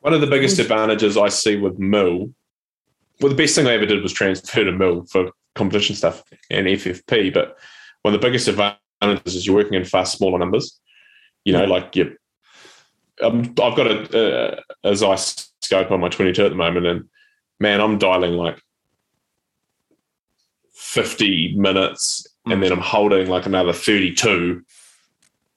One of the biggest advantages I see with mil, well, the best thing I ever did was transfer to mil for competition stuff and FFP. But one of the biggest advantages is you're working in far smaller numbers. You know, like you, um, I've got a, uh, a Zeiss scope on my 22 at the moment, and man, I'm dialing like 50 minutes. And then mm. I'm holding like another 32.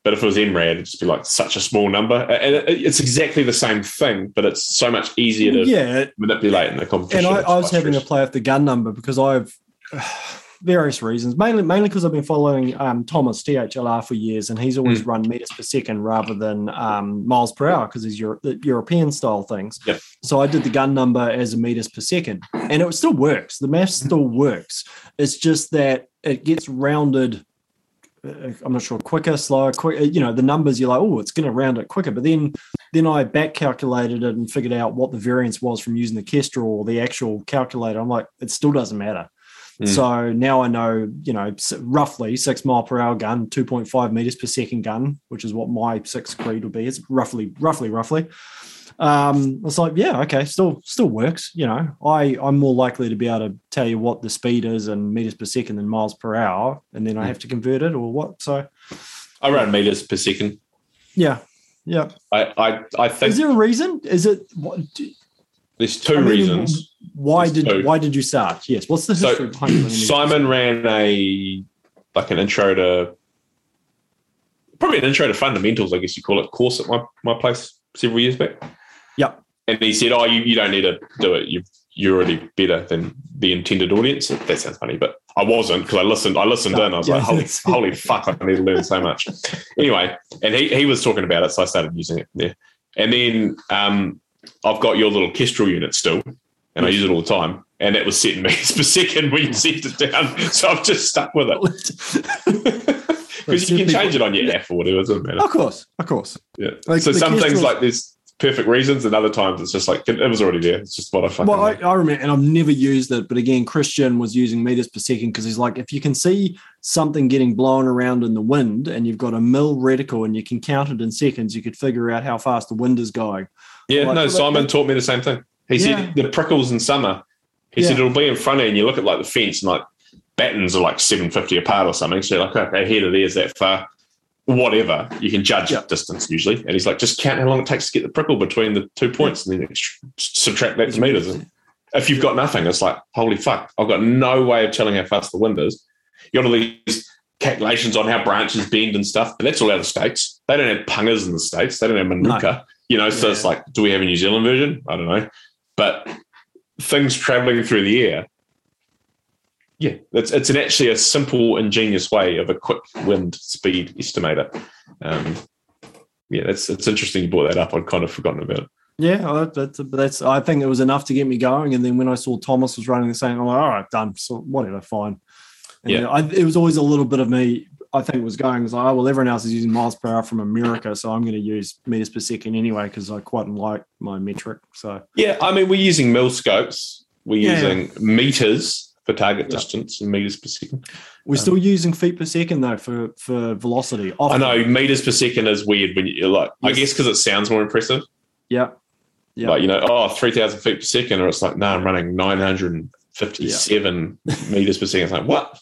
But if it was MRAD, it'd just be like such a small number. And it's exactly the same thing, but it's so much easier to yeah, manipulate in the and competition. I, I was having to play with the gun number because I've various reasons, mainly mainly because I've been following um, Thomas THLR for years, and he's always run meters per second rather than um, miles per hour because he's Euro- European style things. Yep. So I did the gun number as a meters per second, and it still works. The math Mm-hmm. still works. It's just that it gets rounded. uh, I'm not sure quicker, slower, quick. You know, the numbers you're like, oh, it's going to round it quicker. But then, then I back calculated it and figured out what the variance was from using the Kestrel or the actual calculator. I'm like, it still doesn't matter. Mm. So now I know, you know, roughly six mile per hour gun, 2.5 meters per second gun, which is what my six creed would be. It's roughly, roughly, roughly. Um, it's like, yeah, okay, still, still works. You know, I, I'm more likely to be able to tell you what the speed is in meters per second than miles per hour, and then I Mm. have to convert it or what. So, I run meters per second. yeah, yeah. I, I, I think Is there a reason? Is it what, do- there's two I mean, reasons. why There's did two. why did you start? Yes. What's the So, history behind it? Simon ran a like an intro to probably an intro to fundamentals, I guess you call it, course at my, my place several years back. Yep. And he said, "Oh, you, you don't need to do it. You you're already better than the intended audience." That sounds funny, but I wasn't because I listened. I listened in. I was Yeah. like, "Holy, holy fuck! I need to learn so much." Anyway, and he he was talking about it, so I started using it there. And then um, I've got your little Kestrel unit still, and I use it all the time. And it was set in meters per second when you set it down, so I've just stuck with it because you can change it on your app or whatever. It doesn't matter. Of course, of course. Yeah. Like so some things like there's perfect reasons, and other times it's just like it was already there. It's just what I fucking. Well, I. I remember, and I've never used it, but again, Christian was using meters per second because he's like, if you can see something getting blown around in the wind and you've got a mil reticle and you can count it in seconds, you could figure out how fast the wind is going. Yeah, like- no. Simon taught me the same thing. He Yeah. said the prickles in summer. He said it'll be in front of you, and you look at like the fence, and like battens are like seven fifty apart or something. So you're like, okay, here to there's that far. Whatever you can judge Yeah. distance usually, and he's like, just count how long it takes to get the prickle between the two points, and then subtract that to meters. And if you've got nothing, it's like, holy fuck, I've got no way of telling how fast the wind is. You got all these calculations on how branches bend and stuff, but that's all out of the States. They don't have pungas in the States. They don't have manuka, you know, so Yeah. it's like, do we have a New Zealand version? I don't know. But things traveling through the air, yeah, it's, it's an actually a simple, ingenious way of a quick wind speed estimator. Um, yeah, that's it's interesting you brought that up. I'd kind of forgotten about it. Yeah, that's, that's. I think it was enough to get me going. And then when I saw Thomas was running the same, I'm like, all right, done. So whatever, fine. And Yeah. I, it was always a little bit of me. I think was going was like, oh well, everyone else is using miles per hour from America, so I'm going to use meters per second anyway because I quite like my metric. So Yeah, I mean, we're using mil scopes, we're Yeah. using meters for target Yeah. distance and meters per second. we're Um, still using feet per second though for for velocity. I know meters per second is weird when you're like, I guess because it sounds more impressive. Yeah. Yeah. Like, you know, oh, 3,000 feet per second, or it's like, no, I'm running 957 meters per second. It's like, what?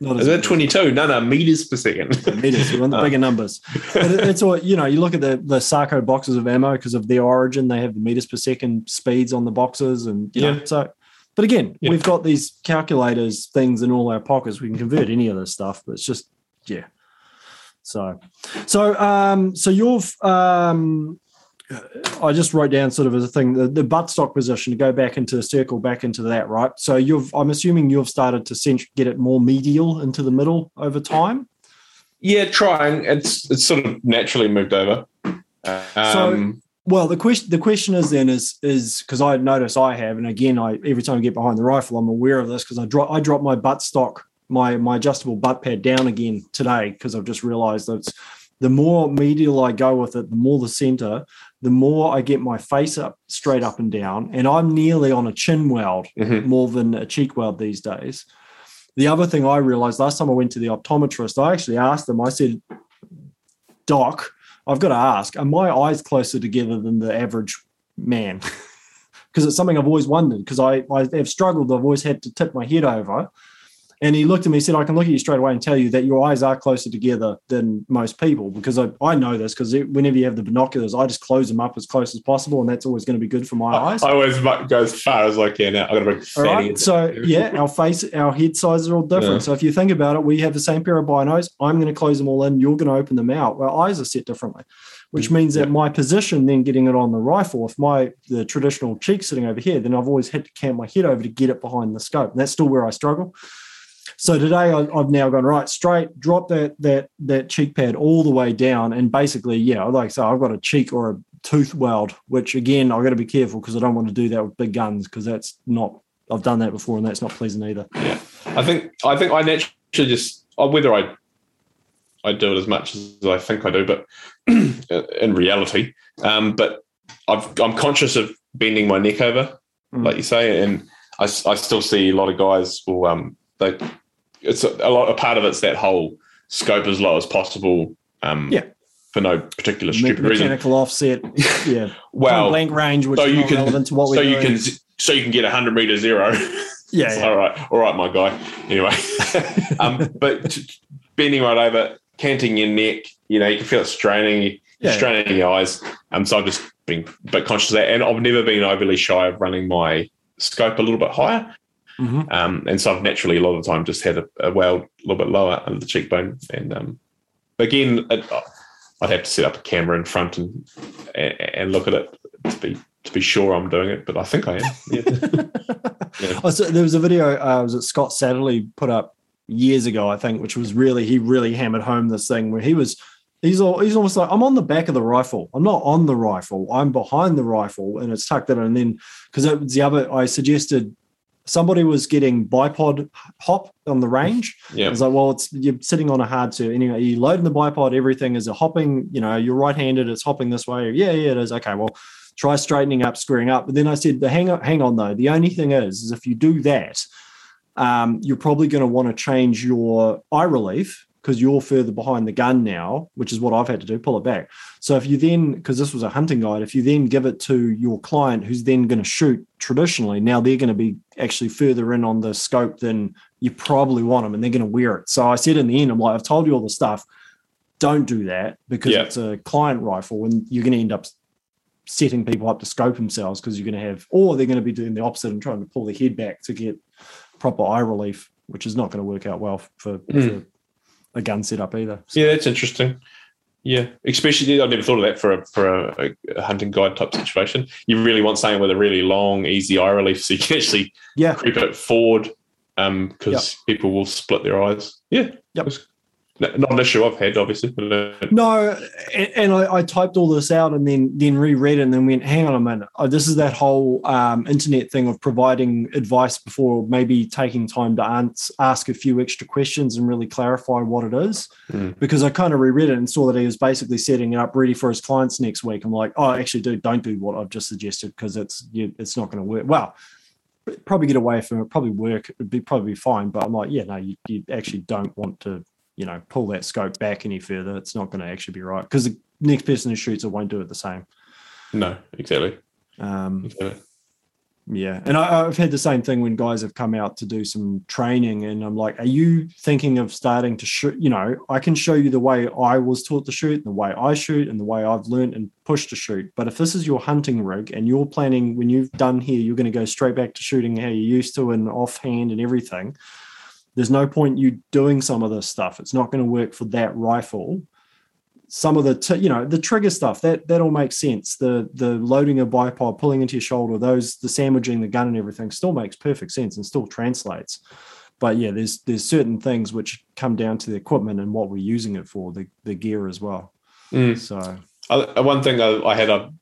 Not Is that 22? No, no, meters per second. meters. We want the Uh, bigger numbers. But it's all you know. You look at the the Sako boxes of ammo because of their origin. They have the meters per second speeds on the boxes, and you know. Yeah. So, but again, Yeah. we've got these calculators things in all our pockets. We can convert any of this stuff, but it's just yeah. So, so um, so you've um. I just wrote down sort of as a thing the, the buttstock position to go back into the circle back into that right. So you've I'm assuming you've started to cent- get it more medial into the middle over time. yeah, trying. It's it's sort of naturally moved over. Um, Well, the question the question is then is is because I notice I have, and again, I every time I get behind the rifle, I'm aware of this because I drop I drop my butt stock my my adjustable butt pad down again today because I've just realised that the more medial I go with it, the more the centre, the more I get my face up straight up and down, and I'm nearly on a chin weld mhm. more than a cheek weld these days. The other thing I realized last time I went to the optometrist, I actually asked them, I said, Doc, I've got to ask, are my eyes closer together than the average man? Because it's something I've always wondered because I, I have struggled. I've always had to tip my head over. And he looked at me and said, I can look at you straight away and tell you that your eyes are closer together than most people because I, I know this because whenever you have the binoculars, I just close them up as close as possible. And that's always going to be good for my I, eyes. I always go as far as I can. Now. I've got to bring All right. So, yeah, our face, our head sizes are all different. Yeah. So, if you think about it, we have the same pair of binos. I'm going to close them all in. You're going to open them out. Our eyes are set differently, which mm, means that Yeah. my position then getting it on the rifle, if my the traditional cheek sitting over here, then I've always had to camp my head over to get it behind the scope. And that's still where I struggle. So today I, I've now gone right straight, drop that that that cheek pad all the way down, and basically, yeah, like I say, I've got a cheek or a tooth weld, which again I've got to be careful because I don't want to do that with big guns because that's not. I've done that before, and that's not pleasant either. Yeah, I think I think I naturally just uh, whether I I do it as much as I think I do, but in reality, um, but I've, I'm conscious of bending my neck over, Mm. like you say, and I, I still see a lot of guys will um they it's a, a lot a part of it's that whole scope as low as possible um Yeah. for no particular Me- stupid reason. mechanical offset, yeah, Well, blank range, which so is you can relevant to what we're so you doing. can so you can get 100 meter zero. yeah, yeah. all right, all right, my guy. Anyway, um, but t- bending right over, canting your neck, you know, you can feel it straining, Yeah. straining your eyes. Um, so I've just been a bit conscious of that, and I've never been overly shy of running my scope a little bit higher. Mhm. Um, and so I've naturally a lot of the time just had a, a weld a little bit lower under the cheekbone. And um, again, it, I'd have to set up a camera in front and and, and look at it to be to be sure I'm doing it. But I think I am. Yeah. Yeah. Oh, so there was a video. Uh, was it Scott Satterlee put up years ago? I think, which was really he really hammered home this thing where he was. He's all, he's almost like I'm on the back of the rifle. I'm not on the rifle. I'm behind the rifle, and it's tucked in. And then because it was the other, I suggested somebody was getting bipod hop on the range. Yeah. was like, well, it's you're sitting on a hard surf. Anyway, you load in the bipod, everything is a hopping, you know, you're right-handed, it's hopping this way. Yeah, yeah, it is. Okay, well, try straightening up, screwing up. But then I said, the hang on, hang on though. The only thing is, is if you do that, um, you're probably going to want to change your eye relief because you're further behind the gun now, which is what I've had to do, pull it back. So if you then, because this was a hunting guide, if you then give it to your client who's then going to shoot traditionally, now they're going to be actually further in on the scope than you probably want them and they're going to wear it. So I said in the end, I'm like, I've told you all the stuff. Don't do that because Yeah. it's a client rifle and you're going to end up setting people up to scope themselves because you're going to have, or they're going to be doing the opposite and trying to pull their head back to get proper eye relief, which is not going to work out well for, Mm. for a gun setup either. So, Yeah, that's interesting. Yeah, especially I've never thought of that for a for a, a hunting guide type situation. You really want something with a really long, easy eye relief, so you can actually yeah, creep it forward, um, because people will split their eyes. Yeah, Yep. Not an issue I've had, obviously. Uh, No, and, and I, I typed all this out and then then reread it and then went, hang on a minute. Oh, this is that whole um, internet thing of providing advice before maybe taking time to ans- ask a few extra questions and really clarify what it is. Hmm. Because I kind of reread it and saw that he was basically setting it up ready for his clients next week. I'm like, oh, actually, dude, don't do what I've just suggested because it's you, it's not going to work. Well, probably get away from it, probably work, it'd be probably fine. But I'm like, yeah, no, you, you actually don't want to you know pull that scope back any further it's not going to actually be right because the next person who shoots it won't do it the same no, exactly. um, exactly. yeah and I, i've had the same thing when guys have come out to do some training and i'm like are you thinking of starting to shoot you know i can show you the way i was taught to shoot and the way i shoot and the way i've learned and pushed to shoot but if this is your hunting rig and you're planning when you've done here you're going to go straight back to shooting how you used to and offhand and everything there's no point you doing some of this stuff. It's not going to work for that rifle. Some of the t- you know the trigger stuff that that all makes sense. The the loading a bipod pulling into your shoulder those the sandwiching the gun and everything still makes perfect sense and still translates. But yeah there's there's certain things which come down to the equipment and what we're using it for the the gear as well. Mm. so. Uh, one thing I, I had a,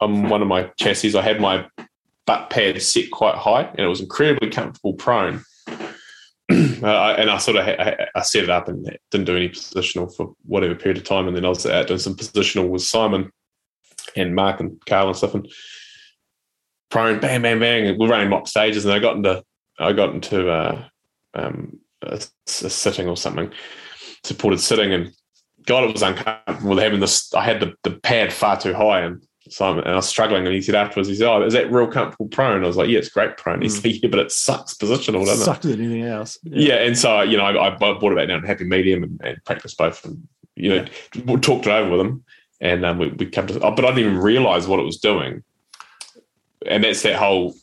on one of my chassis, I had my butt pad set quite high, and it was incredibly comfortable prone. I- and I sort of ha- I set it up and didn't do any positional for whatever period of time, and then I was out doing some positional with Simon and Mark and Carl and stuff, and prone, bang, bang, bang. We're running mock stages, and I got into I got into uh, um, a, a sitting or something, supported sitting, and God, it was uncomfortable having this. I had the, the pad far too high, and Simon, and I was struggling. And he said afterwards, he said, "Oh, is that real comfortable prone?" I was like, "Yeah, it's great prone." He Mm. said, "Yeah, but it sucks positional, doesn't it?" Sucked at anything else. Yeah. and so you know, I, I bought it back down to happy medium and, and practiced both. And you know, we talked it over with him, and um, we, we come to. Oh, but I didn't even realize what it was doing, and that's that whole.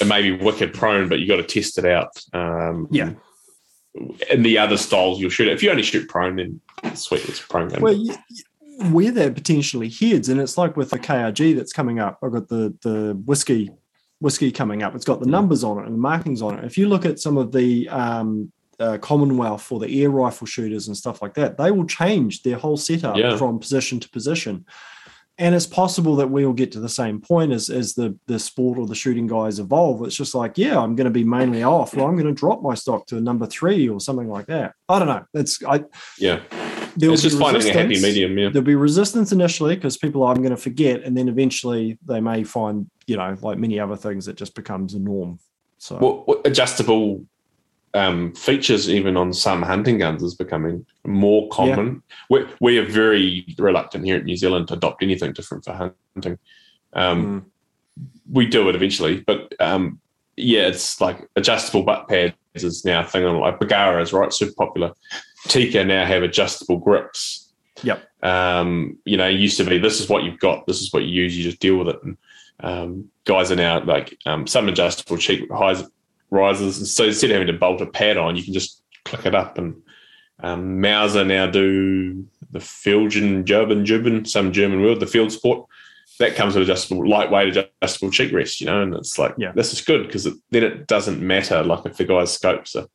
It may be wicked prone, but you got to test it out. Um, Yeah. And the other styles you'll shoot. it. If you only shoot prone, then sweet, it's prone. Well, y- y- where that potentially heads, and it's like with the KRG that's coming up. I've got the the whiskey whiskey coming up. It's got the numbers on it and the markings on it. If you look at some of the um, uh, Commonwealth for the air rifle shooters and stuff like that, they will change their whole setup Yeah. from position to position. And it's possible that we will get to the same point as, as the, the sport or the shooting guys evolve. It's just like, yeah, I'm going to be mainly off, Well, I'm going to drop my stock to a number three or something like that. I don't know. It's I. yeah, There it's just finding a happy medium. Yeah, There'll be resistance initially because people are going to forget, and then eventually they may find, you know, like many other things, it just becomes a norm. So what adjustable um, features even on some hunting guns is becoming more common. We, we are very reluctant here in New Zealand to adopt anything different for hunting. Um, mm, We do it eventually, but um, yeah, it's like adjustable butt pads is now a thing. on Like Bergara is right, super popular. Tikka now have adjustable grips. Yep. Um, you know, it used to be this is what you've got, this is what you use, you just deal with it. And um, guys are now like um, some adjustable cheek highs, risers. And so instead of having to bolt a pad on, you can just click it up. And um, Mauser now do the Filgen, Jubin, Jubin, some German word, the field sport. That comes with adjustable, lightweight adjustable cheek rest, you know, and it's like, Yeah. this is good because it, then it doesn't matter. Like if the guy's scopes are,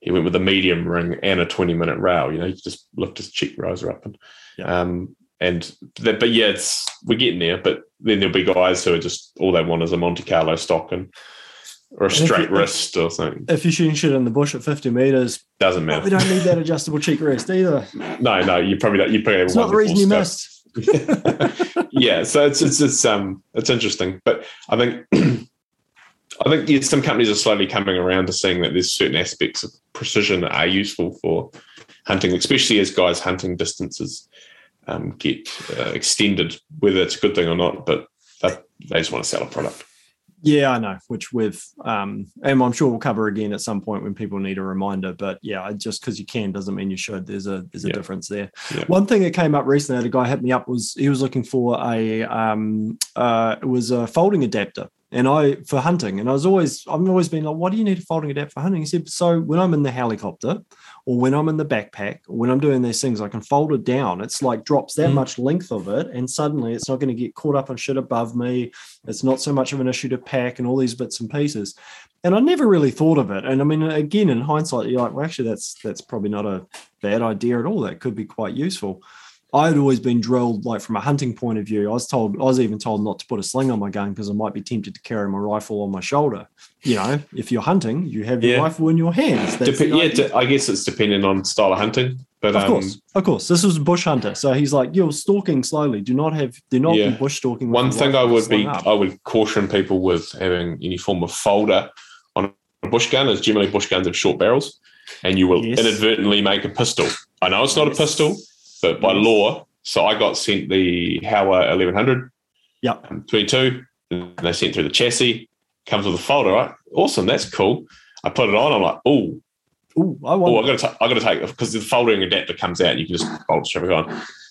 he went with a medium ring and a 20 minute rail, you know, he just lift his cheek riser up and, Yeah. um, and that, but yeah, it's we're getting there. But then there'll be guys who are just all they want is a Monte Carlo stock and or a straight you- wrist or something. if you're shooting shit in the bush at 50 meters, Doesn't matter. we don't need that adjustable cheek rest either. No, no, you probably don't. You probably It's not the reason you missed. yeah, so it's it's it's um it's interesting, but I think I think some companies are slowly coming around to seeing that there's certain aspects of precision that are useful for hunting, especially as guys hunting distances um, get uh, extended, whether it's a good thing or not. But they, they just want to sell a product. Yeah, I know, which with um and I'm sure we'll cover again at some point when people need a reminder. But yeah, just because you can doesn't mean you should. There's a there's a Yeah. difference there. Yeah. One thing that came up recently, that a guy hit me up was he was looking for a um uh it was a folding adapter. And I for hunting, and I was always I've always been like, what do you need a folding adapter for hunting? He said, so when I'm in the helicopter or when I'm in the backpack or when I'm doing these things, I can fold it down. It's like drops that Mm. much length of it, and suddenly it's not going to get caught up on shit above me. It's not so much of an issue to pack and all these bits and pieces. And I never really thought of it. And I mean, again, in hindsight, you're like, well, actually, that's that's probably not a bad idea at all. That could be quite useful. I'd always been drilled, like from a hunting point of view. I was told, I was even told not to put a sling on my gun because I might be tempted to carry my rifle on my shoulder. You know, if you're hunting, you have your Yeah. rifle in your hands. Dep- yeah, I guess it's depending on style of hunting, but Of um, course, of course. This was a bush hunter, so he's like, "You're stalking slowly. Do not have, do not Yeah. be bush stalking." one thing I would be up." I would caution people with having any form of folder on a bush gun is generally bush guns have short barrels, and you will Yes. inadvertently make a pistol. I know it's not Yes. a pistol, but by law, so I got sent the Howa 1100 Yep. um, 22, and they sent through the chassis. Comes with a folder, right? Awesome, that's cool. I put it on. I'm like, oh, Ooh, I oh, want. I got to, I got to take because the foldering adapter comes out. You can just bolt straight on.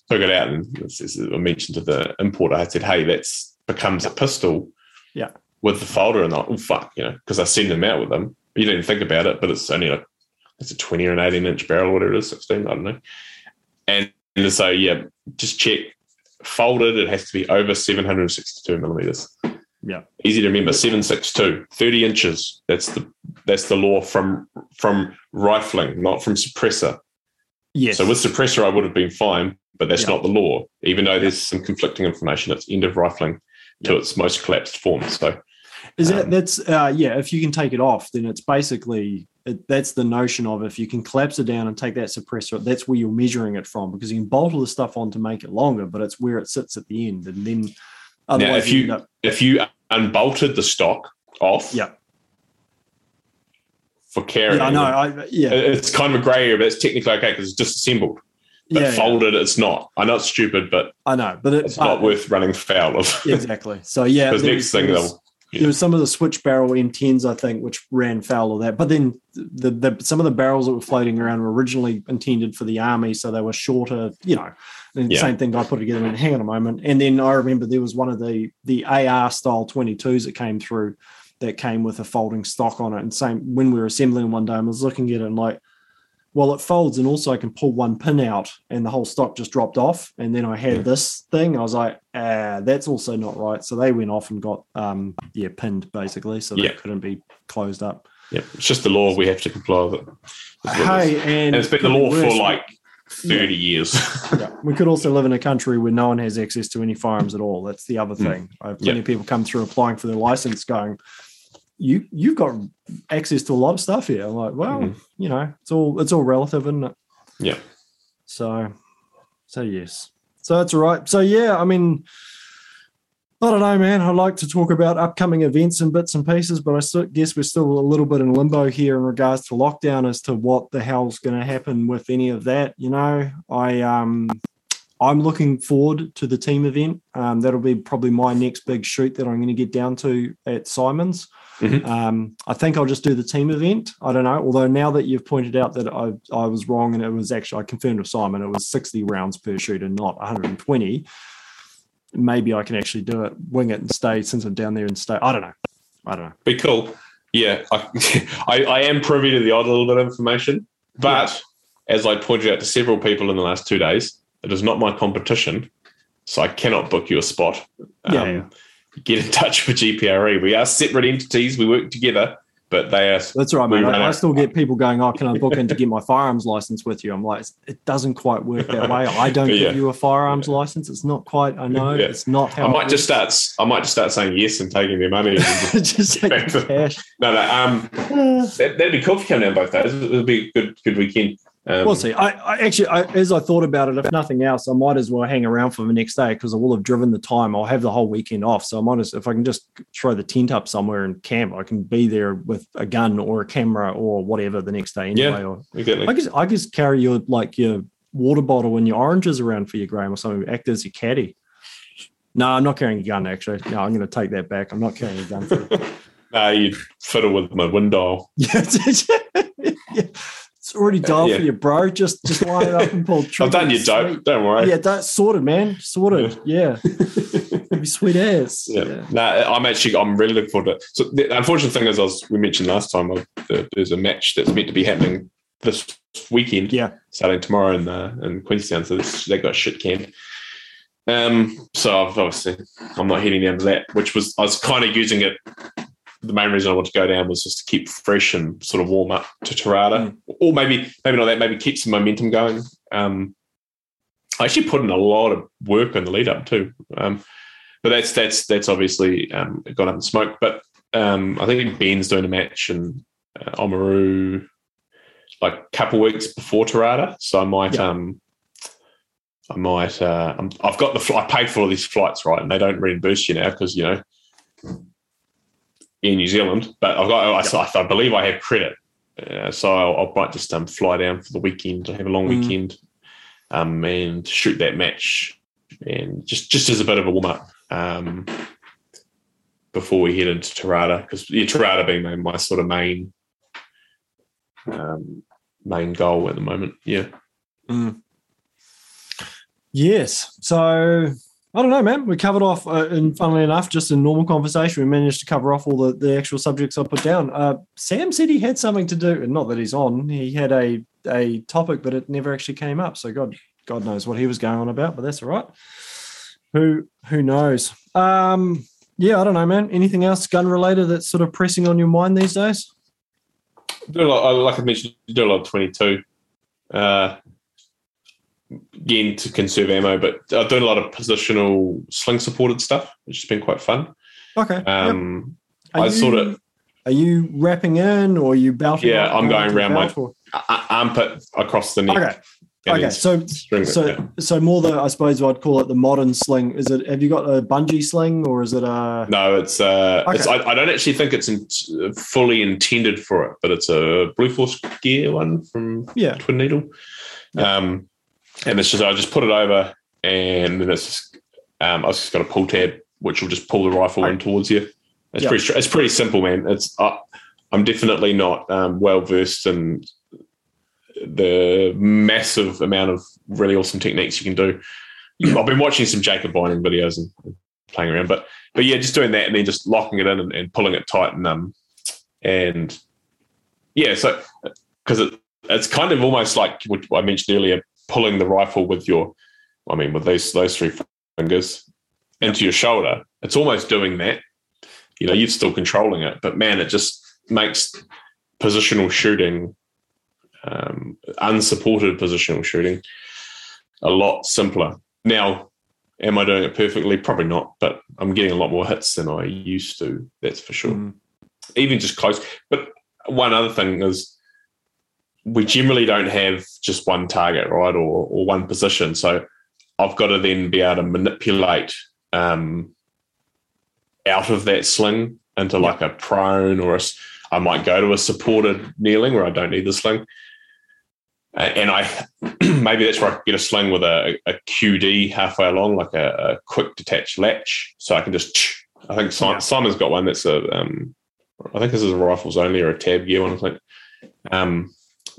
Took it out, and this is- I mentioned to the importer. I said, "Hey, that's becomes a pistol." Yeah. With the folder, and like, oh fuck, you know, because I send them out with them. You don't even think about it, but it's only like it's a twenty or an eighteen inch barrel, whatever it is, sixteen, I don't know. And, and so yeah, just check folded. It has to be over seven hundred and sixty-two millimeters. Yeah. Easy to remember, 762, 30 inches. That's the that's the law from from rifling, not from suppressor. Yes. So with suppressor, I would have been fine, but that's Yeah. not the law. Even though there's some conflicting information, it's end of rifling to Yeah. its most collapsed form. So Is that Um, that's uh, yeah? If you can take it off, then it's basically it, that's the notion of if you can collapse it down and take that suppressor, that's where you're measuring it from because you can bolt all the stuff on to make it longer, but it's where it sits at the end, and then otherwise if you- end up, if you unbolted the stock off, Yeah. for carrying, yeah, I know, I, yeah, it's kind of a grey area, but it's technically okay because it's disassembled. But Yeah, yeah. folded, it's not. I know it's stupid, but I know, but it, it's not worth running foul of. exactly. So yeah, Because next thing they'll. Yeah. There was some of the switch barrel M10s, I think, which ran foul of that. But then the, the some of the barrels that were floating around were originally intended for the army, so they were shorter. You know, and Yeah. same thing. I put together and hang on a moment. And then I remember there was one of the the AR style 22s that came through that came with a folding stock on it. And same when we were assembling one day, I was looking at it and like, well, it folds and also I can pull one pin out and the whole stock just dropped off. And then I had Yeah. this thing. I was like, ah, that's also not right. So they went off and got um yeah, pinned basically. So they Yeah. couldn't be closed up. Yeah, it's just the law. We have to comply with it. That's what it is. Hey, and, and it's been the law for like 30 years. yeah. we could also live in a country where no one has access to any firearms at all. That's the other Mm. thing. I have plenty Yeah. of people come through applying for their license going, you you've got access to a lot of stuff here. I'm like, well, Mhm. you know, it's all it's all relative, isn't it? Yeah. So so yes. So that's all right. So yeah, I mean I don't know, man. I'd like to talk about upcoming events and bits and pieces, but I still guess we're still a little bit in limbo here in regards to lockdown as to what the hell's going to happen with any of that. You know, I um, I'm looking forward to the team event. Um, that'll be probably my next big shoot that I'm going to get down to at Simon's. Mhm. Um, I think I'll just do the team event. I don't know. Although now that you've pointed out that I I was wrong and it was actually I confirmed with Simon it was 60 rounds per shoot and not 120 maybe I can actually do it, wing it and stay since I'm down there and stay. I don't know. I don't know. Be cool. Yeah, I, I, I am privy to the odd little bit of information, but as I pointed out to several people in the last two days, it is not my competition, so I cannot book you a spot. Yeah, Um, yeah. Get in touch with GPRE. We are separate entities. We work together, but they are. That's right, mate. I, I still get people going, "Oh, can I book in to get my firearms license with you?" I'm like, it doesn't quite work that way. I don't Yeah. give you a firearms license. It's not quite. I know Yeah. it's not how. I might just works. start. I might just start saying yes and taking their money. just- just take Back the to- cash. no, no. Um, that, that'd be cool if you come down both days. It would be a good, good weekend. Um, We'll see. I, I actually, I, as I thought about it, if nothing else, I might as well hang around for the next day because I will have driven the time. I'll have the whole weekend off, so I might as if I can just throw the tent up somewhere and camp, I can be there with a gun or a camera or whatever the next day anyway. Or Exactly. I guess I just carry your like your water bottle and your oranges around for your Graeme or something. Act as your caddy. No, I'm not carrying a gun. Actually, no, I'm going to take that back. I'm not carrying a gun. For you. You fiddle with my window. yeah, it's, yeah, already dialed Yeah. for you, bro. Just just line it up and pull. I've done your trigger. dope. Don't worry. Yeah, that's sorted, man. Sorted. Yeah, It'd sweet ass. Yeah. No, I'm actually I'm really looking forward to it. So the unfortunate thing is, as we mentioned last time, uh, there's a match that's meant to be happening this weekend, Yeah. starting tomorrow in uh, in Queenstown. So this, they got shit canned. Um, so I've obviously I'm not heading down to that, which was I was kind of using it. The main reason I wanted to go down was just to keep fresh and sort of warm up to Tarada, or maybe maybe not that, maybe keep some momentum going. Um, I actually put in a lot of work on the lead up too. Um, but that's that's that's obviously um, gone up in smoke. But um, I think Ben's doing a match and uh, Oamaru like a couple weeks before Tarada, so I might um, I might uh, I'm, I've got the fl- I paid for all these flights right, and they don't reimburse you now because you know in New Zealand. But I've got I, I, believe I have credit, uh, so I'll, I might just um, fly down for the weekend, to have a long Mm. weekend, um, and shoot that match, and just just as a bit of a warm up um, before we head into Tarada, because yeah, Tarada being my, my sort of main um, main goal at the moment. Yeah, Yes. So I don't know, man. We covered off, uh, and funnily enough, just in normal conversation, we managed to cover off all the, the actual subjects I put down. Uh, Sam said he had something to do, and not that he's on. He had a a topic, but it never actually came up. So God, God knows what he was going on about, but that's all right. Who who knows? Um, yeah, I don't know, man. Anything else gun related that's sort of pressing on your mind these days? do a lot, like I mentioned, do a lot of twenty two. Uh, again to conserve ammo, but I've done a lot of positional sling supported stuff, which has been quite fun. Okay. Um, Are I sort of- Are you wrapping in, or are you belting? Yeah, I'm going around my- or- armpit across the neck. Okay. Okay. So So, yeah. so more the I suppose I'd call it the modern sling. Is it? Have you got a bungee sling or is it a? No, it's uh, it's, Okay. I, I don't actually think it's in, fully intended for it, but it's a Blue Force gear one from Yeah. Twin Needle. Um, and it's just I just put it over, and then it's just, um, I've just got a pull tab which will just pull the rifle in towards you. It's yep. pretty it's pretty simple, man. It's uh, I'm definitely not um, well versed in the massive amount of really awesome techniques you can do. I've been watching some Jacob Vining videos and playing around, but but yeah, just doing that and then just locking it in and, and pulling it tight and um and yeah, so because it, it's kind of almost like what I mentioned earlier, pulling the rifle with your, I mean, with those those three fingers into your shoulder. It's almost doing that. You know, you're still controlling it, but man, it just makes positional shooting, um, unsupported positional shooting, a lot simpler. Now, am I doing it perfectly? Probably not, but I'm getting a lot more hits than I used to. That's for sure. Mm. Even just close. But one other thing is we generally don't have just one target, right, or, or one position. So I've got to then be able to manipulate um, out of that sling into like a prone or a, I might go to a supported kneeling where I don't need the sling. And I maybe that's where I get a sling with a, a QD halfway along, like a, a, quick detached latch, so I can just. I think Simon, has got one that's a. Um, I think this is a rifles only or a tab gear one. I think. Um,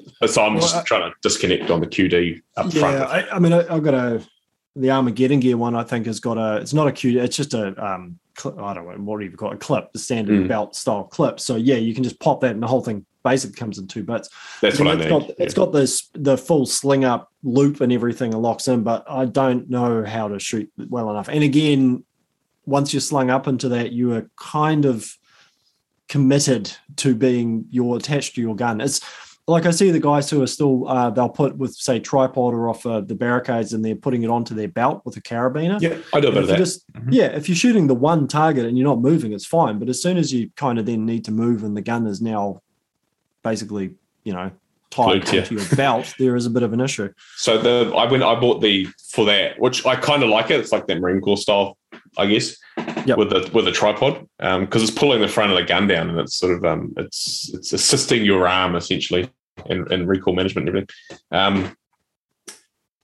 so I'm well, just I, trying to disconnect on the QD up yeah, front. I, I mean, I, have got a the Armageddon gear one. I think has got a. It's not a QD. It's just a um, I don't know what do you call it, a clip, the standard mm. belt style clip. So yeah, you can just pop that, and the whole thing basically comes in two bits. That's what I mean. Got, It's got this the full sling up loop and everything locks in, but I don't know how to shoot well enough. And again, once you're slung up into that, you are kind of committed to being you're attached to your gun. It's like I see the guys who are still uh, they'll put with say tripod or off uh, the barricades and they're putting it onto their belt with a carabiner. Yeah, I do a bit of that. Just, mm-hmm. Yeah, if you're shooting the one target and you're not moving, it's fine. But as soon as you kind of then need to move and the gun is now basically you know tied Glued, to your belt, there is a bit of an issue. So the I went I bought the for that, which I kind of like it. It's like that Marine Corps style, I guess. Yep. With the with a tripod, because um, it's pulling the front of the gun down, and it's sort of um, it's it's assisting your arm essentially and, and recoil management and everything. Um,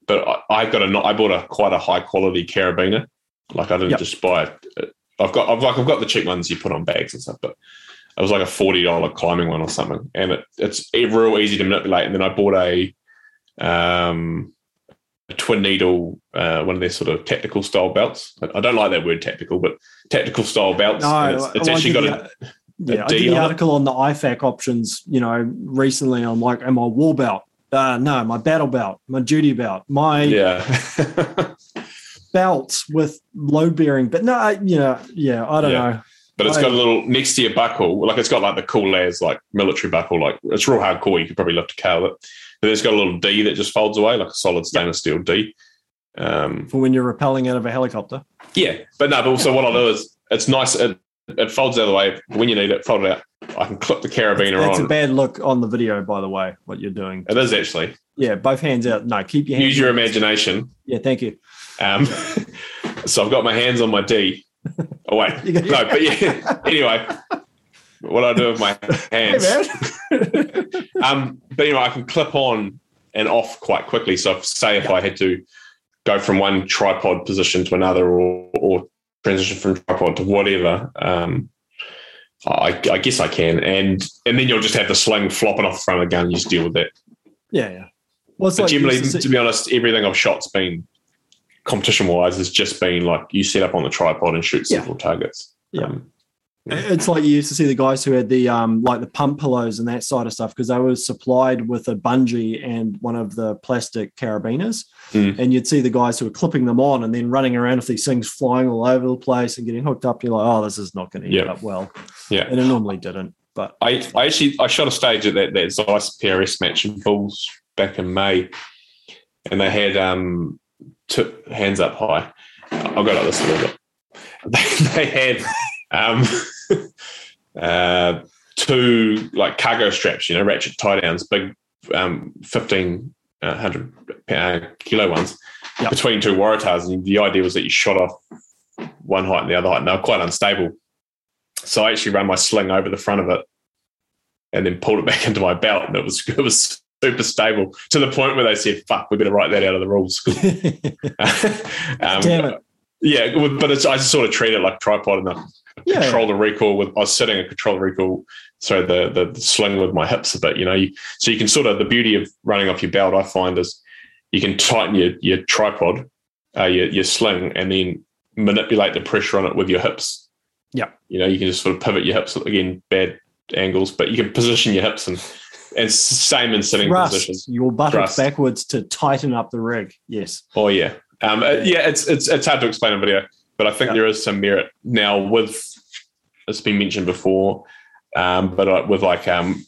but I, I got a I bought a quite a high quality carabiner. Like I didn't yep. just buy it. I've got I've like I've got the cheap ones you put on bags and stuff, but it was like a forty dollar climbing one or something, and it, it's real easy to manipulate. And then I bought a um, a twin needle, uh, one of their sort of tactical style belts. I don't like that word tactical, but tactical style belts. No, it's, it's actually got a, yeah, I did the article on the IFAC options, you know, recently. I'm like, am I war belt? Uh, no, my battle belt, my duty belt, my yeah belts with load bearing. But no, you know, yeah, I don't yeah. know. But it's I, got a little next to your buckle, like it's got like the cool as like military buckle, like it's real hardcore. You could probably lift a car with it. But it's got a little D that just folds away, like a solid stainless steel D. Um, For when you're rappelling out of a helicopter. Yeah, but no. But also, what I'll do is it's nice. It, it folds out of the way when you need it. Fold it out. I can clip the carabiner on. It's a bad look on the video, by the way. What you're doing? It is actually. Yeah, both hands out. No, keep your hands. Use your imagination. Yeah, thank you. Um, so I've got my hands on my D. Oh wait, no, but yeah. Anyway, what I do with my hands. Hey, um, but anyway, I can clip on and off quite quickly. So, if, say if I had to go from one tripod position to another, or, or transition from tripod to whatever, um, I, I, guess I can. And and then you'll just have the sling flopping off the front of the gun. You just deal with it. Yeah, yeah. Well, but like generally, to, to be honest, everything I've shot's been competition wise has just been like you set up on the tripod and shoot several yeah. targets. Yeah. Um, it's like you used to see the guys who had the um, like the pump pillows and that side of stuff because they were supplied with a bungee and one of the plastic carabiners, mm. and you'd see the guys who were clipping them on and then running around with these things flying all over the place and getting hooked up. You're like, oh, this is not going to end up well. Yeah, and it normally didn't. But I, I actually I shot a stage at that that Zeiss PRS match in Bulls back in May, and they had um two hands up high. I'll go like this a little bit. They, they had um, uh, two like cargo straps, you know, ratchet tie downs, big um, 1500 uh, kilo ones yep. between two Waratahs. And the idea was that you shot off one height and the other height, and they were quite unstable. So I actually ran my sling over the front of it and then pulled it back into my belt. And it was, it was super stable to the point where they said, "Fuck, we better write that out of the rules." um, Damn it. Yeah, but it's, I just sort of treat it like tripod and the yeah. control the recoil with. I was sitting a control the recoil, so the, the, the sling with my hips a bit. You know, you, so you can sort of the beauty of running off your belt. I find is you can tighten your your tripod, uh, your your sling, and then manipulate the pressure on it with your hips. Yeah, you know, you can just sort of pivot your hips again, bad angles, but you can position your hips and and same in sitting Thrust positions. Your buttocks backwards to tighten up the rig. Yes. Oh yeah, um, uh, yeah. It's it's it's hard to explain in video, but I think there is some merit now with. It's been mentioned before, um, but uh, with like um,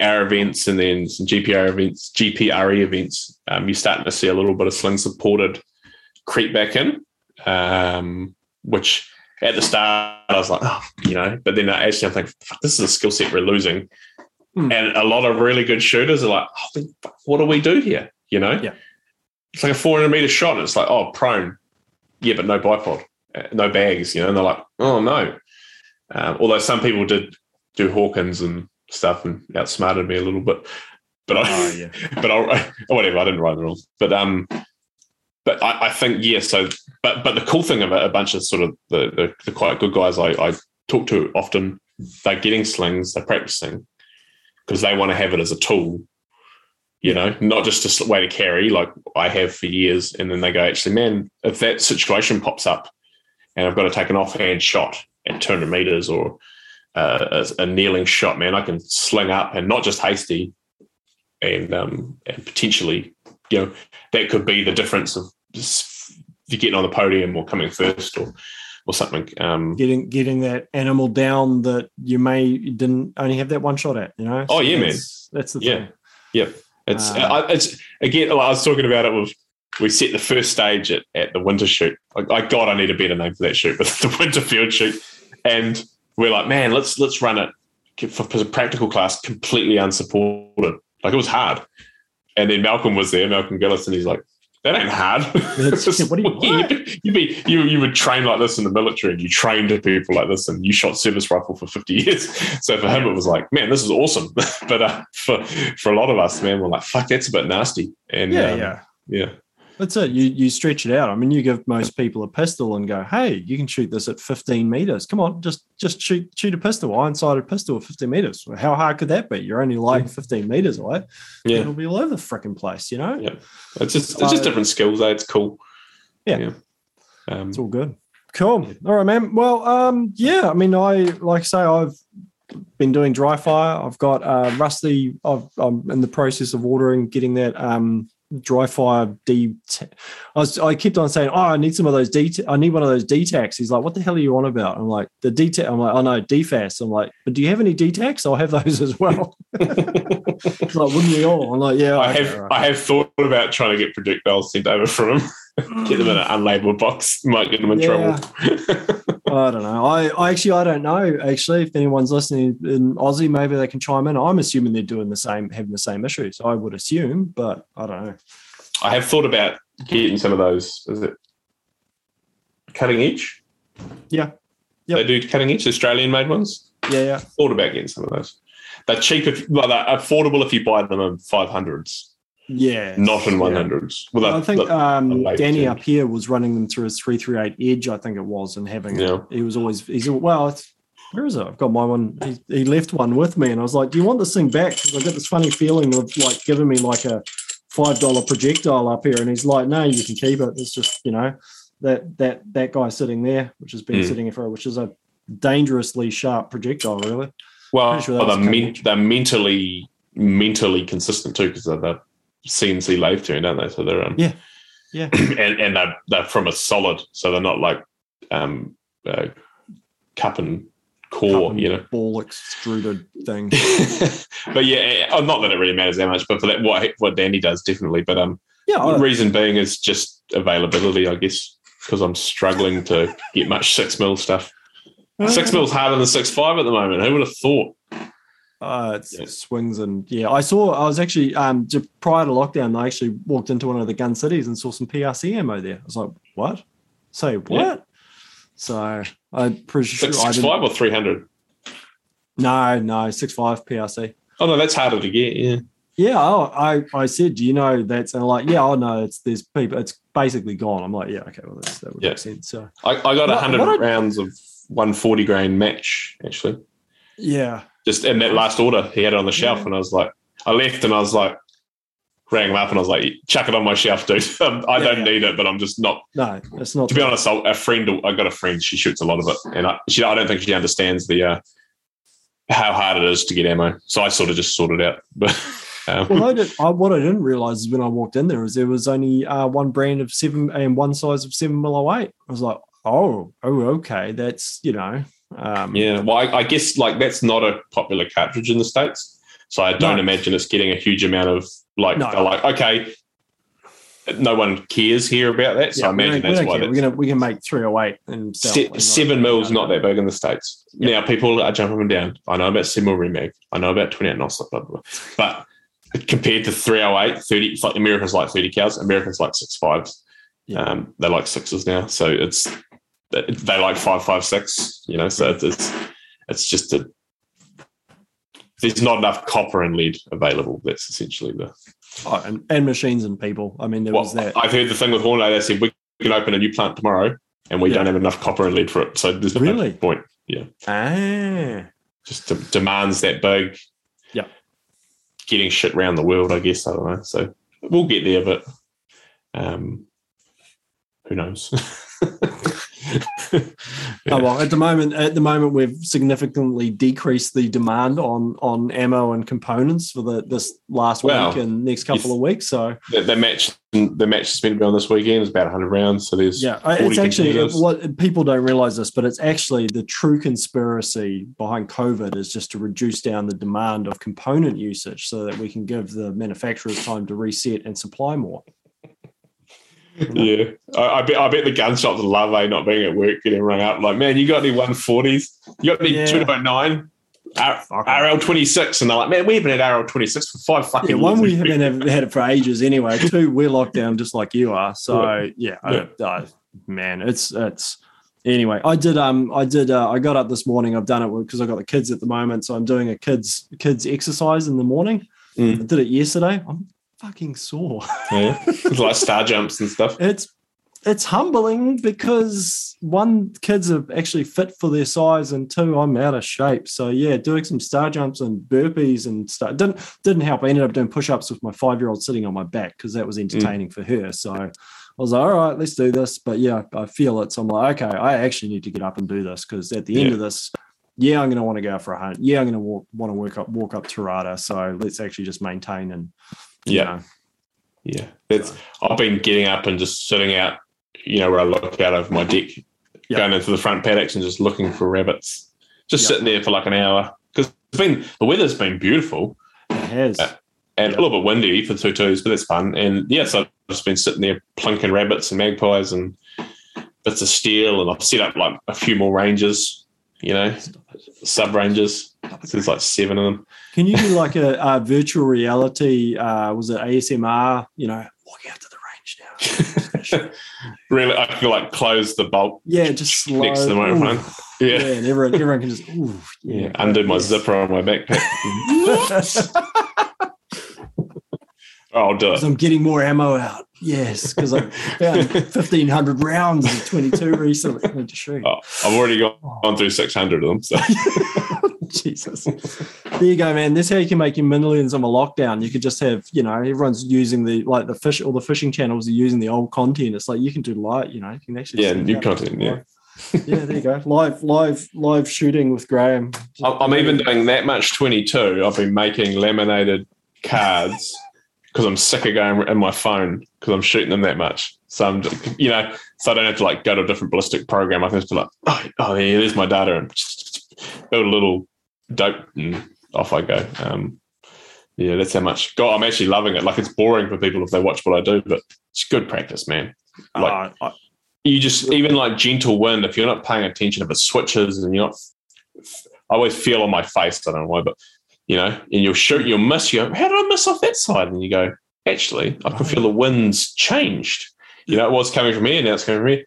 our events and then some GPR events, GPRE events, um, you're starting to see a little bit of sling supported creep back in, um, which at the start I was like, oh, you know, but then I actually I'm thinking, this is a skill set we're losing. Hmm. And a lot of really good shooters are like, oh, what do we do here? You know? Yeah. It's like a 400 meter shot. And it's like, oh, prone. Yeah, but no bipod, uh, no bags, you know? And they're like, oh, no. Um, although some people did do Hawkins and stuff and outsmarted me a little bit. But I, oh, yeah. but I, whatever, I didn't write the rules. But um, but I, I, think yeah. So, but but the cool thing about a bunch of sort of the the, the quite good guys I, I talk to often, they're getting slings, they're practicing because they want to have it as a tool. You know, not just a way to carry like I have for years, and then they go, actually, man, if that situation pops up, and I've got to take an offhand shot at 200 meters or uh, a, a, kneeling shot, man, I can sling up and not just hasty, and um, and potentially, you know, that could be the difference of you getting on the podium or coming first or or something. Um, getting getting that animal down that you may didn't only have that one shot at, you know. Oh yeah, man. That's the yeah. thing. Yep. It's uh, it's again. I was talking about it with we set the first stage at, at the winter shoot. Like, I God, I need a better name for that shoot, but the winter field shoot, and we're like, man, let's let's run it for, for a practical class completely unsupported. Like it was hard. And then Malcolm was there, Malcolm Gillis, and he's like, that ain't hard. what do you, what? you, be, you, you would train like this in the military and you trained people like this and you shot service rifle for 50 years. So for him, it was like, man, this is awesome. but uh, for, for a lot of us, man, we're like, fuck, that's a bit nasty. And yeah, um, yeah. Yeah. That's it. You you stretch it out. I mean, you give most people a pistol and go, "Hey, you can shoot this at 15 meters. Come on, just just shoot shoot a pistol, iron-sighted pistol at 15 meters. How hard could that be? You're only like 15 meters away. Yeah, it'll be all over the freaking place. You know. Yeah, it's just it's just different skills. Eh? It's cool. Yeah, yeah. Um, it's all good. Cool. All right, man. Well, um, yeah. I mean, I like I say, I've been doing dry fire. I've got uh, Rusty. i am in the process of ordering, getting that um, dry fire D. I was I kept on saying, oh, I need some of those D. I need one of those DTACs. He's like, what the hell are you on about? I'm like, the DTAC. I'm like, oh no, DFAS. I'm like, but do you have any DTACs? I'll have those as well. He's like, wouldn't we all? I'm like, yeah. I okay, have right. I have thought about trying to get projectiles sent over from him. Get them in an unlabeled box. Might get them in yeah. trouble. I don't know. I, I actually I don't know. Actually, if anyone's listening in Aussie, maybe they can chime in. I'm assuming they're doing the same, having the same issues. I would assume, but I don't know. I have thought about getting some of those. Is it cutting edge? Yeah. Yep. They do cutting edge, Australian made ones. Yeah, yeah. Thought about getting some of those. They're cheap if well, they're affordable if you buy them in five hundreds. Yeah, not in one hundreds. Yeah. Well, I think um, Danny up here was running them through his three three eight edge, I think it was, and having yeah. he was always he's well. where is it? I've got my one. He, he, left one with me, and I was like, "Do you want this thing back?" Because I got this funny feeling of like giving me like a five dollar projectile up here, and he's like, "No, you can keep it. It's just you know that that that guy sitting there, which has been mm. sitting here for, which is a dangerously sharp projectile, really." Well, sure they're, men- they're mentally mentally consistent too because they're, they're CNC lathe tune, don't they? So they're um, yeah, yeah, and and they're, they're from a solid, so they're not like um, uh, cup and core, you know, ball extruded thing. but yeah, uh, not that it really matters that much, but for that, what what Danny does definitely. But um, yeah, the reason being is just availability, I guess, because I'm struggling to get much six mil stuff. Six mil's harder than six five at the moment. Who would have thought? Uh, it's yeah. swings and yeah. I saw. I was actually um just prior to lockdown. I actually walked into one of the gun cities and saw some PRC ammo there. I was like, what? Say what? Yeah. So I'm pretty sure six, six five or three hundred. No, no, six five PRC. Oh no, that's harder to get. Yeah. Yeah, oh, I I said, do you know that's and like, yeah, I know it's there's people. It's basically gone. I'm like, yeah, okay, well that's, that would Yeah. make sense. So I, I got 100 what I- rounds of 140 grain match actually. yeah, Just in that last order, he had it on the shelf, and I was like, I left, and I was like, rang him up, and I was like, chuck it on my shelf, dude. Um, I Yeah, don't yeah. need it, but I'm just not. no, it's not. To be honest, I- a friend, I got a friend. She shoots a lot of it, and I, she, I don't think she understands the uh, how hard it is to get ammo. So I sort of just sorted out. But um, Well, I did, I, what I didn't realize is when I walked in there is there was only uh, one brand of seven and one size of seven mil eight. I was like, oh, oh, okay, that's you know, um, yeah, well, I, I guess like that's not a popular cartridge in the states, so I don't No. imagine it's getting a huge amount of like. No. They're like, okay, no one cares here about that, so yeah, I imagine that's why. That's, We're gonna we can make three oh eight and Se- seven mils not that big in the states. Yeah. Now people are jumping them down. I know about seven mil Rem Mag. I know about twenty eight knots, blah, blah, blah. but compared to 308, 30, like Americans like thirty cals. Americans like six fives. Yeah. Um, they like sixes now, so it's they like five five six. You know, so it's it's, just a there's not enough copper and lead available. That's essentially the. Oh, and, and machines and people. I mean, there Well, was that. I've heard the thing with Hornady. They said we can open a new plant tomorrow, and we Yeah. don't have enough copper and lead for it. So there's no Really? point. ah, just de- demands that big. Yeah. Getting shit around the world, I guess. I don't know. So we'll get there, but um, who knows? Oh, well, at the moment, at the moment, we've significantly decreased the demand on on ammo and components for the this last Well, week and next couple of weeks. So the, the match, the match is meant to be on this weekend. is about 100 rounds. So there's yeah, 40 it's actually what people don't realize this, but it's actually the true conspiracy behind COVID is just to reduce down the demand of component usage so that we can give the manufacturers time to reset and supply more. Yeah, I, I bet I bet the gun shops love eh, not being at work, getting rung up. Like, man, you got any 140s? You got any Yeah. 209? R- Fuck RL 26? And they're like, man, we haven't had RL 26 for five fucking Yeah, one we haven't have- had it for ages anyway. Two, we're locked down just like you are. So yeah, I- Yeah. I- man, it's it's anyway. I did um I did uh, I got up this morning. I've done it because I've got the kids at the moment, so I'm doing a kids kids exercise in the morning. Mm. I did it yesterday. I'm fucking sore. Yeah. Like star jumps and stuff. It's it's humbling because one kids are actually fit for their size and two I'm out of shape. So yeah, doing some star jumps and burpees and stuff didn't didn't help. I ended up doing push-ups with my five year old sitting on my back because that was mm. entertaining for her. So I was like, all right, let's do this. But yeah, I feel it. So I'm like, okay, I actually need to get up and do this because at the end of this, yeah, I'm going to want to go for a hunt. Yeah, I'm going to walk, want to work up, walk up Tirada. So let's actually just maintain and Yeah. Yeah. That's, I've been getting up and just sitting out, you know, where I look out over my deck, Yeah. going into the front paddocks and just looking for rabbits. Just Yeah. sitting there for like an hour. Because it's been the weather's been beautiful it has. Uh, and Yeah. a little bit windy for two twos, but it's fun. And yeah, so I've just been sitting there plunking rabbits and magpies and bits of steel, and I've set up like a few more ranges, you know, sub ranges. So there's like seven of them. Can you do like a, a virtual reality? Uh, was it ASMR? You know, walking out to the range now. really, I feel like close the bolt. yeah, just slow. Next to the microphone. Yeah. Yeah, and everyone, everyone can just, ooh, Yeah, yeah, undo my Yes. zipper on my backpack. oh, I'll do it. I'm getting more ammo out. Yes, because I found 1,500 rounds of 22 recently. To shoot. Oh, I've already gone, gone through 600 of them. So Jesus. There you go, man. This is how you can make your millions on a lockdown. You could just have, you know, everyone's using the like the fish all the fishing channels are using the old content. It's like you can do light, you know, you can actually Yeah, new content, yeah. yeah, there you go. Live, live, live shooting with Graeme. I'm even doing that much 22. I've been making laminated cards because I'm sick of going in my phone because I'm shooting them that much. So I'm, just, you know, so I don't have to like go to a different ballistic program. I can just be like, oh, oh yeah, there's my data and build a little dope and off I go. Um, yeah, that's how much. God, I'm actually loving it. Like it's boring for people if they watch what I do, but it's good practice, man. Like Uh, I- you just even like gentle wind if you're not paying attention if it switches and you're not i always feel on my face i don't know why but you know and you'll shoot you'll miss you go, how did i miss off that side and you go actually i can feel the winds changed you know it was coming from here now it's coming from here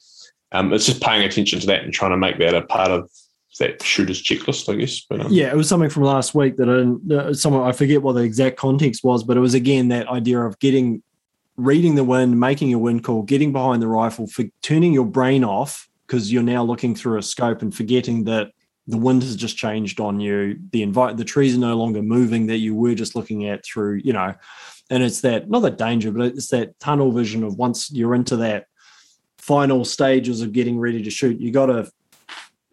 um, it's just paying attention to that and trying to make that a part of that shooter's checklist, I guess. But um, yeah, it was something from last week that I didn't. Uh, someone I forget what the exact context was, but it was again that idea of getting, reading the wind, making a wind call, getting behind the rifle, for turning your brain off because you're now looking through a scope and forgetting that the wind has just changed on you. The invite, the trees are no longer moving that you were just looking at through, you know, and it's that not that danger, but it's that tunnel vision of once you're into that final stages of getting ready to shoot, you got to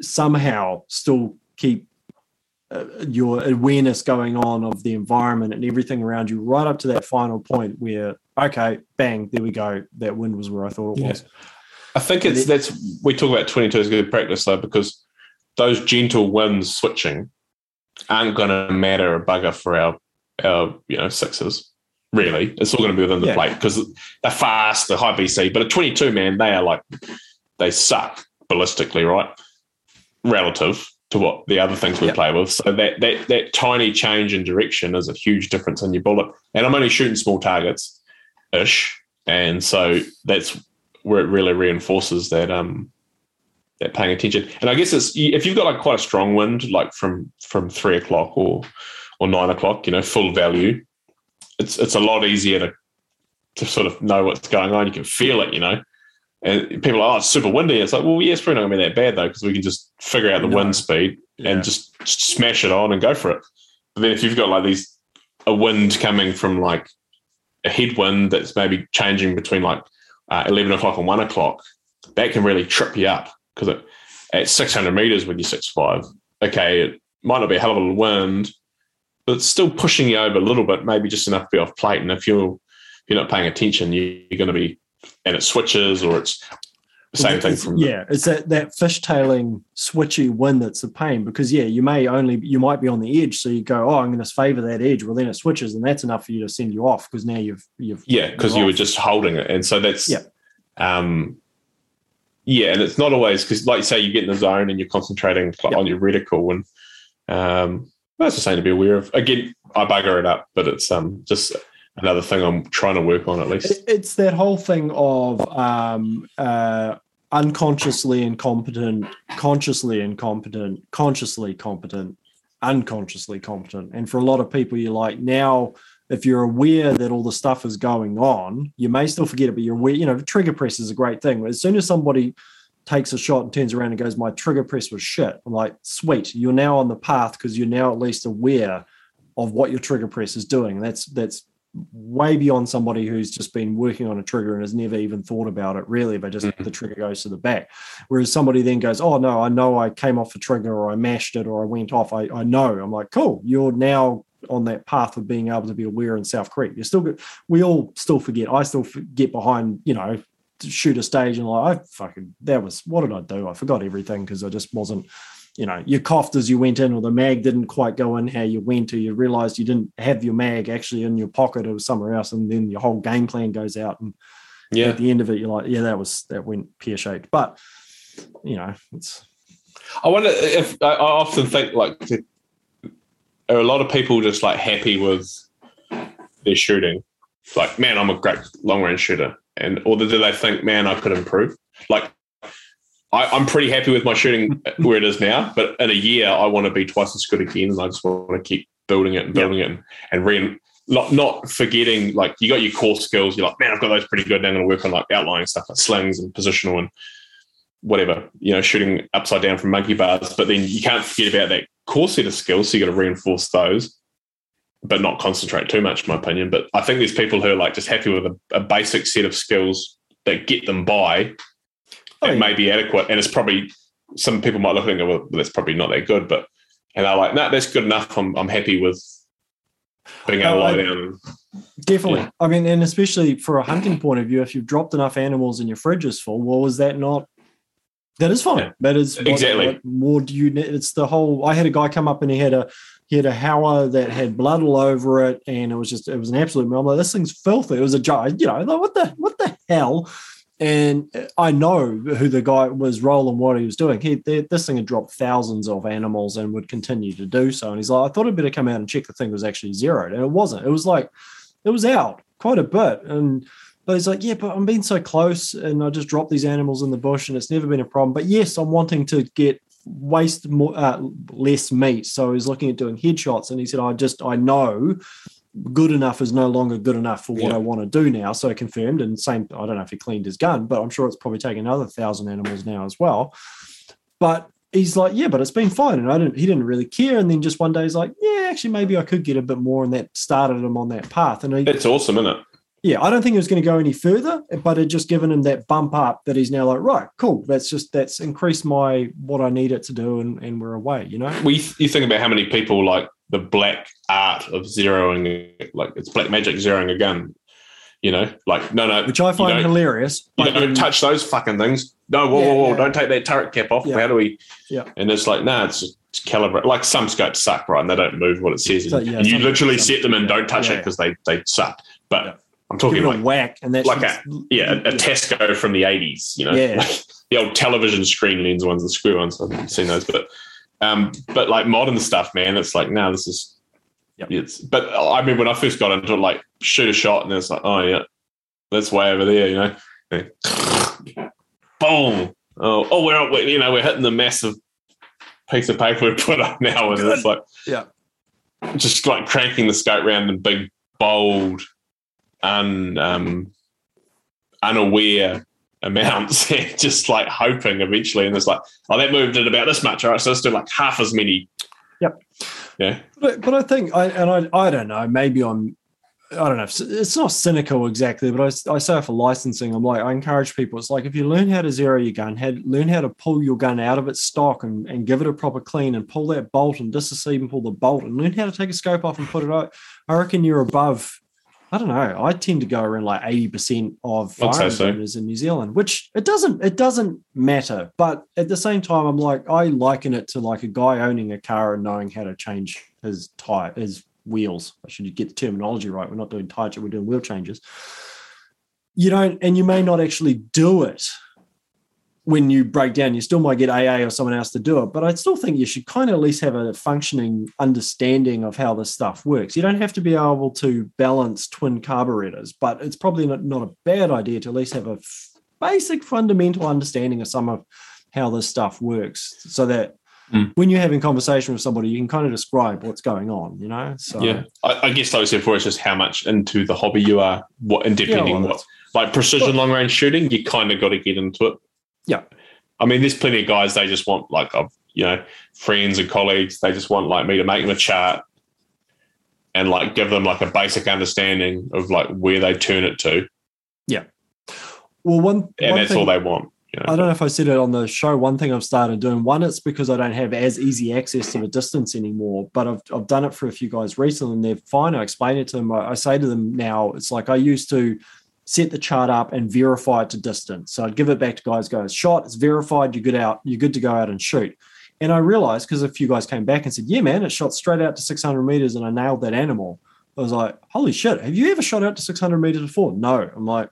somehow still keep uh, your awareness going on of the environment and everything around you right up to that final point where okay bang there we go that wind was where i thought it Yeah. was I think it's that's we talk about 22 as good practice though because those gentle winds switching aren't going to matter a bugger for our our you know sixes. Really, it's all going to be within the Yeah. plate because they're fast, they're high BC. But a 22 man, they are like they suck ballistically, right? Relative to what the other things we Yeah. play with. So that that that tiny change in direction is a huge difference in your bullet. And I'm only shooting small targets ish. And so that's where it really reinforces that um that paying attention. And I guess it's if you've got like quite a strong wind, like from from three o'clock or or nine o'clock, you know, full value, it's it's a lot easier to to sort of know what's going on. You can feel it, you know. And people are, oh, it's super windy. It's like, well, yeah, it's probably not going to be that bad though, because we can just figure out the No. wind speed Yeah. and just smash it on and go for it. But then if you've got like these a wind coming from like a headwind that's maybe changing between like uh, eleven o'clock and one o'clock, that can really trip you up because at six hundred meters when you're six five, okay, it might not be a hell of a wind, but it's still pushing you over a little bit, maybe just enough to be off plate. And if you're if you're not paying attention, you, you're going to be and it switches or it's the same thing from yeah it's that that fishtailing switchy wind that's a pain because yeah you may only you might be on the edge so you go oh i'm going to favor that edge well then it switches and that's enough for you to send you off because now you've you've Yeah, because you're were just holding it, and so that's Yeah. um, yeah, and it's not always because, like you say, you get in the zone and you're concentrating Yeah. on your reticle, and um, that's the same to be aware of. Again, I bugger it up, but it's um just another thing I'm trying to work on at least. It's that whole thing of um, uh, unconsciously incompetent, consciously incompetent, consciously competent, unconsciously competent. And for a lot of people, you're like, now, if you're aware that all the stuff is going on, you may still forget it, but you're aware, you know, trigger press is a great thing. As soon as somebody takes a shot and turns around and goes, My trigger press was shit, I'm like, sweet, you're now on the path because you're now at least aware of what your trigger press is doing. That's that's way beyond somebody who's just been working on a trigger and has never even thought about it really but just Mhm. the trigger goes to the back. Whereas somebody then goes oh no i know i came off the trigger or i mashed it or i went off i, I know. I'm like cool you're now on that path of being able to be aware and self-correct you're still good we all still forget. I still get behind you know shoot a stage and like i fucking that was what did i do? I forgot everything because i just wasn't you know, you coughed as you went in, or the mag didn't quite go in how you went, or you realized you didn't have your mag actually in your pocket, it was somewhere else, and then your whole game plan goes out. And Yeah, at the end of it, you're like, yeah, that was that went pear shaped. But you know, it's I wonder if I, I often think like are a lot of people just like happy with their shooting, like man, I'm a great long range shooter, and or do they think, man, I could improve? Like I, I'm pretty happy with my shooting where it is now, but in a year I want to be twice as good again, and I just want to keep building it and building it and, and re- not not forgetting like you got your core skills. You're like, man, I've got those pretty good. Now I'm going to work on like outlying stuff like slings and positional and whatever, you know, shooting upside down from monkey bars. But then you can't forget about that core set of skills. So you got to reinforce those, but not concentrate too much, in my opinion. But I think there's people who are like just happy with a, a basic set of skills that get them by Oh, and yeah. may be adequate. And it's probably some people might look at it and go, well, that's probably not that good. But and they're like, no, nah, that's good enough. I'm I'm happy with being able to Oh, lie uh, down. definitely. Yeah. I mean, and especially for a hunting point of view, if you've dropped enough animals and your fridge is full, well, is that not? That is fine. Yeah. That is what- Exactly. what more do you? need? It's the whole. I had a guy come up and he had a he had a Howa that had blood all over it, and it was just it was an absolute. I'm like, this thing's filthy. It was a jar. You know, like, what the what the hell? And I know who the guy was rolling what he was doing. He th- this thing had dropped thousands of animals and would continue to do so. And he's like, I thought I'd better come out and check the thing was actually zeroed, and it wasn't. It was like it was out quite a bit. And but he's like, yeah, but I'm being so close, and I just dropped these animals in the bush, and it's never been a problem. But yes, I'm wanting to get waste more uh, less meat. So he's looking at doing headshots, and he said, "I just I know." Good enough is no longer good enough for what Yeah. I want to do now. So confirmed. And same, I don't know if he cleaned his gun, but I'm sure it's probably taken another thousand animals now as well. But he's like, yeah, but it's been fine. And I didn't, he didn't really care. And then just one day he's like, yeah, actually, maybe I could get a bit more. And that started him on that path. And he, It's awesome, isn't it? yeah, I don't think it was going to go any further, but it just given him that bump up that he's now like, right, cool. That's just, that's increased my, what I need it to do. And, and we're away, you know? We you think about how many people like the black art of zeroing, like it's black magic zeroing a gun. You know, like no, no, Which I find don't- hilarious. you but don't touch those fucking things. No, whoa, Yeah, whoa, whoa! yeah. Don't take that turret cap off. Yeah. How do we? Yeah. And it's like, nah, it's just calibrate. Like some scopes suck, right? And they don't move what it says. So, yeah, and you literally set them and don't touch it because they they suck. But. I'm talking like whack. And that's like a- yeah, a, a Tasco from the 80s. You know, Yeah. The old television screen lens ones, the screw ones. I've seen those, but um, but like modern stuff, man, it's like now this is. Yep. It's but I mean when I first got into it, like shoot a shot and it's like oh yeah, that's way over there, you know. Boom! Oh, oh, we're, we're you know we're hitting the massive piece of paper we put up now, and it's like Yeah. just like cranking the scope round in big, bold, un um, unaware amounts, and just like hoping eventually, and it's like oh that moved it about this much, all right, so let's do like half as many. Yep. Yeah. But, but I think I and I I don't know. Maybe I'm I don't know. It's not cynical exactly, but I, I say for licensing, I'm like I encourage people. It's like if you learn how to zero your gun, had learn how to pull your gun out of its stock and, and give it a proper clean and pull that bolt and disassemble the bolt and learn how to take a scope off and put it out. I reckon you're above. I don't know. I tend to go around like eighty percent of I'd firearms so. owners in New Zealand, which it doesn't it doesn't matter. But at the same time, I'm like I liken it to like a guy owning a car and knowing how to change his tire, his wheels. I should get the terminology right. We're not doing tire, we're doing wheel changes. You don't, and you may not actually do it when you break down. You still might get AA or someone else to do it, but I still think you should kind of at least have a functioning understanding of how this stuff works. You don't have to be able to balance twin carburetors, but it's probably not, not a bad idea to at least have a f- basic fundamental understanding of some of how this stuff works so that Mm. when you're having conversation with somebody, you can kind of describe what's going on, you know? So Yeah, I, I guess like I said before, it's just how much into the hobby you are, what and Yeah, depending well, what like precision long range shooting, you kind of got to get into it. Yeah. I mean, there's plenty of guys they just want like you know friends and colleagues. They just want like me to make them a chart and like give them like a basic understanding of like where they turn it to, Yeah. well one, and one that's thing, all they want. You know? I don't know if I said it on the show. One thing I've started doing, one, it's because I don't have as easy access to the distance anymore, but I've, I've done it for a few guys recently and they're fine. I explain it to them. I, I say to them now, it's like I used to set the chart up and verify it to distance. So I'd give it back to guys, go, shot, it's verified, you're good out, you're good to go out and shoot. And I realized because a few guys came back and said, yeah, man, it shot straight out to 600 meters and I nailed that animal. I was like, holy shit, have you ever shot out to 600 meters before? No. I'm like,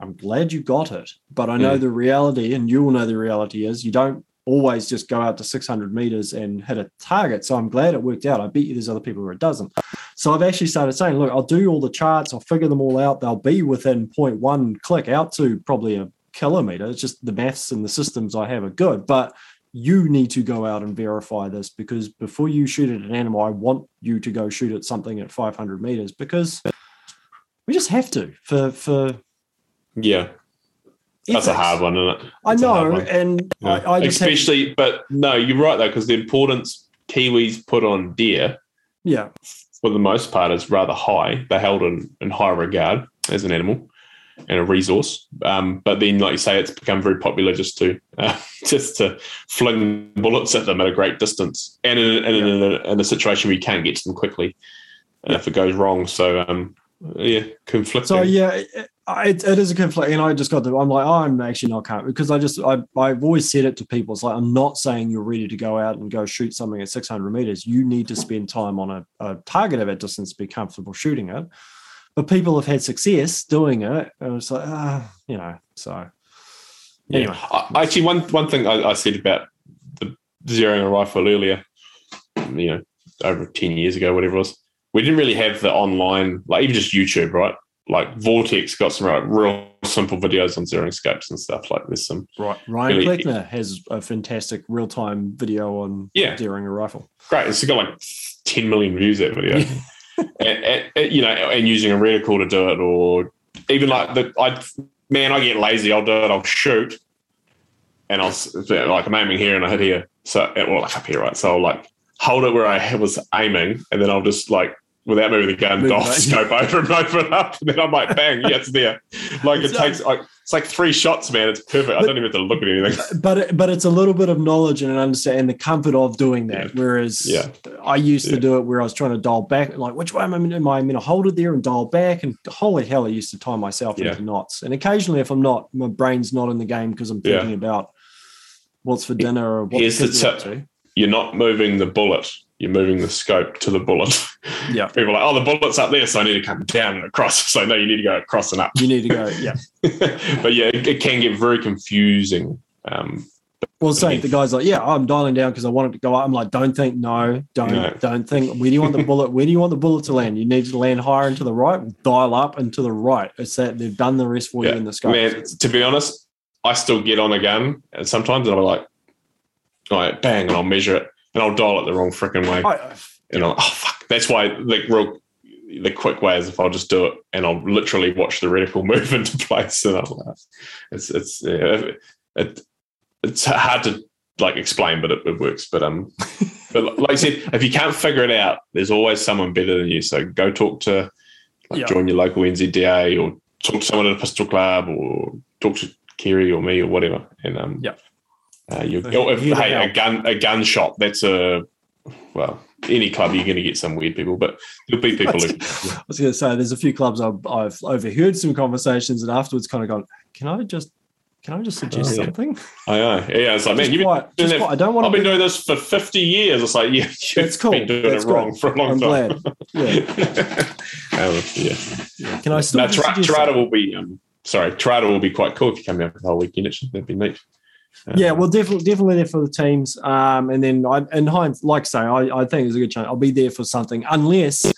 I'm glad you got it, but I know Mm. the reality, and you will know the reality is you don't always just go out to 600 meters and hit a target. So I'm glad it worked out. I bet you there's other people where it doesn't. So I've actually started saying, look, I'll do all the charts, I'll figure them all out. They'll be within 0.1 click out to probably a kilometer. It's just the maths and the systems I have are good, but you need to go out and verify this because before you shoot at an animal, I want you to go shoot at something at 500 meters because we just have to for for yeah, that's a hard one, isn't it? I a hard know, and Yeah. I, I just have- especially, but no, you're right though, because the importance Kiwis put on deer yeah, for the most part is rather high. They're held in, in high regard as an animal and a resource. Um, but then, like you say, it's become very popular just to uh, just to fling bullets at them at a great distance, and in, and in, a, in a situation where you can't get to them quickly uh, if it goes wrong. So um, yeah, conflicting. So yeah, it, it, it is a conflict, and I just got to. I'm like, oh, I'm actually not can't because I just I I've always said it to people. It's like I'm not saying you're ready to go out and go shoot something at 600 meters. You need to spend time on a, a target of that distance to be comfortable shooting it. But people have had success doing it, and it's like, ah, you know. So Yeah. I, actually, one one thing I, I said about the zeroing a rifle earlier, you know, over ten years ago, whatever it was, we didn't really have the online, like even just YouTube, right? Like Vortex got some like, real simple videos on zeroing scopes and stuff. Like there's some Right. Ryan Really- Cleckner has a fantastic real time video on Yeah. zeroing a rifle. great. It's got like 10 million views that video. and, and- and, you know, and using a reticle to do it, or even like the I man, I get lazy. I'll do it. I'll shoot, and I'll like I'm aiming here and I hit here. So well, like up here, right? So I'll like hold it where I was aiming, and then I'll just like without moving the gun, Move scope over and open up, and then I'm like, bang, yeah, it's there. Like it takes like it's like three shots, man. It's perfect. I don't even have to look at anything. But it, but it's a little bit of knowledge and an understand and the comfort of doing that. Whereas Yeah. I used to do it where I was trying to dial back, like which way am I am I going to hold it there and dial back? And holy hell, I used to tie myself Yeah. into knots. And occasionally, if I'm not, my brain's not in the game because I'm Yeah. thinking about what's for dinner or what Here's the the kids are up tip. You're not moving the bullet. You're moving the scope to the bullet. Yeah. People are like, oh, the bullet's up there, so I need to come down and across. So no, you need to go across and up. You need to go, yeah. but yeah, it, it can get very confusing. Um, Well, say the guy's like, yeah, I'm dialing down because I want it to go up. I'm like, don't think, no, don't, No. don't think. Where do you want the bullet? Where do you want the bullet to land? You need to land higher and to the right. Dial up and to the right. It's that they've done the rest for yeah. you in the scope. Man, to be honest, I still get on a gun, and sometimes I'll like, like bang, and I'll measure it, and I'll dial it the wrong freaking way. I, and I'm like, oh fuck. That's why the real the quick way is if I'll just do it and I'll literally watch the reticle move into place and I'll laugh. It's it's yeah, it, it's hard to like explain, but it, it works. But um, but like I said, if you can't figure it out, there's always someone better than you. So go talk to like Yeah. join your local NZDA or talk to someone at a pistol club or talk to Kerry or me or whatever. And um, Yeah. Uh, you if, hey, a gun a gun shop. That's a well, any club you're going to get some weird people, but there'll be people who I was going to say, there's a few clubs I've, I've overheard some conversations and afterwards kind of gone, can I just, can I just suggest Oh, yeah. something? I know. Yeah, it's like, man, you've been doing quiet. I don't want I've been be, doing this for 50 years. It's like, yeah, you've cool. been doing That's it wrong good. for a long I'm time. glad. Yeah. um, yeah. Can I still No, just Tar- suggest Tarada something? will be, um, sorry, Tarada will be quite cool if you come down for the whole weekend. Actually, that'd be neat. Um, Yeah, well, definitely, definitely there for the teams. Um, and then, I, in Heinz, like I say, I, I think there's a good chance I'll be there for something, unless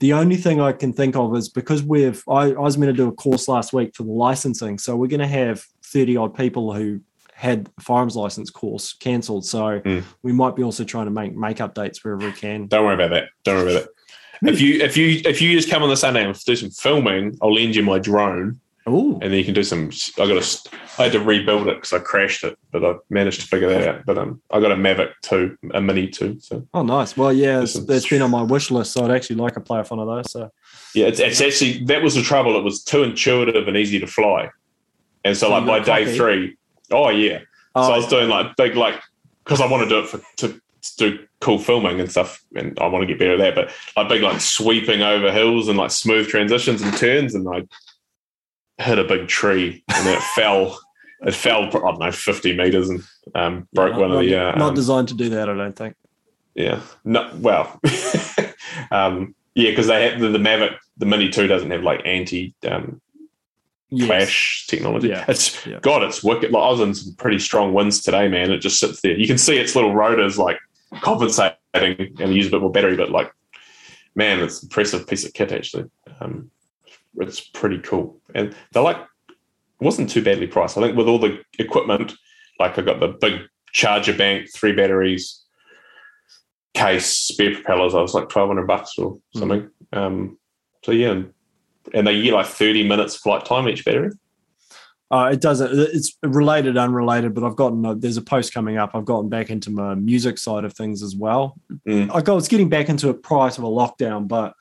the only thing I can think of is because we've. I, I was meant to do a course last week for the licensing, so we're going to have thirty odd people who had firearms license course cancelled. So Mm. we might be also trying to make make updates wherever we can. Don't worry about that. Don't worry about that. If you if you if you just come on the Sunday and do some filming, I'll lend you my drone, Oh, and then you can do some. I got a. I had to rebuild it because I crashed it, but I managed to figure that out. But um, I got a Mavic two, a Mini two. So oh, nice. Well, yeah, it's, it's been on my wish list, so I'd actually like to play off one of those. So yeah, it's, it's actually that was the trouble. It was too intuitive and easy to fly, and so So like by day three, oh yeah. Oh, so I was doing like big like because I want to do it for to do cool filming and stuff, and I want to get better at that. But like big like sweeping over hills and like smooth transitions and turns, and I hit a big tree and it fell. It fell, I don't know, fifty meters and um, broke not, one of the. Uh, not um, designed to do that, I don't think. yeah, no, well, um, yeah, because they have the, the Mavic, the Mini Two doesn't have like anti um, Yes. clash technology. Yeah, It's yeah. God, it's wicked. Like, I was in some pretty strong winds today, man. It just sits there. You can see its little rotors like compensating and use a bit more battery, but like, man, it's an impressive piece of kit actually. Um, it's pretty cool, and they're like, wasn't too badly priced. I think with all the equipment, like I got the big charger bank, three batteries, case, spare propellers. I was like twelve hundred bucks or something. Um, so yeah, and, they get like thirty minutes flight time each battery. Uh, it doesn't. It's related, unrelated. But I've gotten. A, there's a post coming up. I've gotten back into my music side of things as well. Mm. I was getting back into it prior to the lockdown, but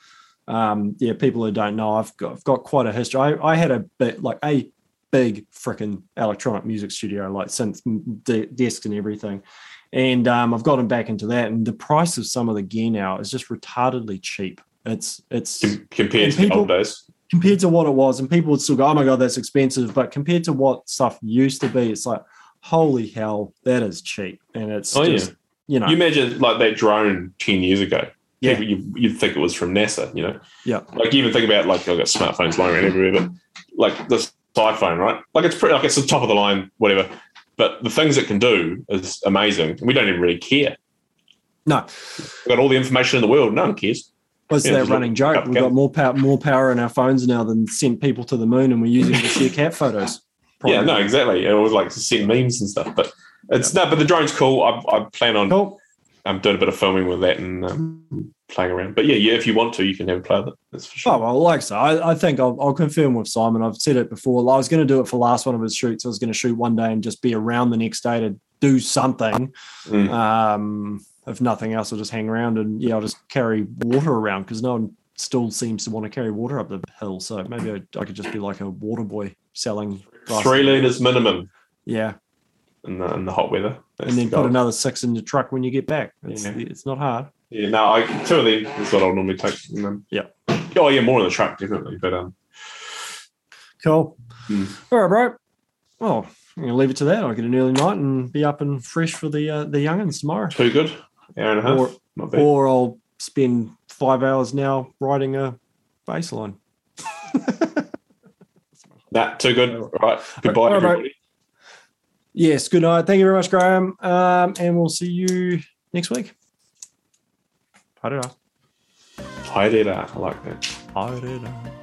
um, yeah, people who don't know, I've got, I've got quite a history. I, I had a bit like a big freaking electronic music studio, like synth de- desks and everything. And um, I've gotten back into that, and the price of some of the gear now is just retardedly cheap. It's it's Com- compared to the people- old days. compared to what it was, and people would still go, "Oh my god, that's expensive," but compared to what stuff used to be, it's like, holy hell, that is cheap, and it's Oh, yeah. you know, You imagine like that drone ten years ago. Yeah. You, you'd think it was from NASA, you know? Yeah. Like you even think about like I've got smartphones lying around everywhere, but like this iPhone, right? Like it's pretty like it's the top of the line, whatever. But the things it can do is amazing. We don't even really care. no, We've got all the information in the world. No one cares. What's Yeah, that running joke? up We've got more power, more power in our phones now than sent people to the moon, and we're using it to share cat photos. Yeah, no, Probably. exactly. It was like to send memes and stuff, but it's no. But the drone's cool. I, I plan on Cool. I'm doing a bit of filming with that and um, playing around. But yeah, yeah, if you want to, you can have a play with it. That's for sure. Oh well, like so, I, I think I'll, I'll confirm with Simon. I've said it before. I was going to do it for last one of his shoots. I was going to shoot one day and just be around the next day to do something. Mm. Um, if nothing else, I'll just hang around and yeah, I'll just carry water around because no one still seems to want to carry water up the hill. So maybe I, I could just be like a water boy selling. Three liters minimum Yeah, in the, in the hot weather. That's and then the put another six in the truck when you get back. It's, Yeah. it's not hard. Yeah, no, I, two of them is what I'll normally take. And then, Yeah. Oh yeah, more in the truck definitely. But um, Cool. Hmm. All right, bro. Well, I'm gonna leave it to that. I'll get an early night and be up and fresh for the uh, the youngins tomorrow. too good. Hour and a half. Or- Not bad. Or I'll spend five hours now riding a baseline. Nah, too good. All right. Goodbye, All right, everybody. Yes, good night. Thank you very much, Graeme. Um, and we'll see you next week. I don't know. I like that. I don't know.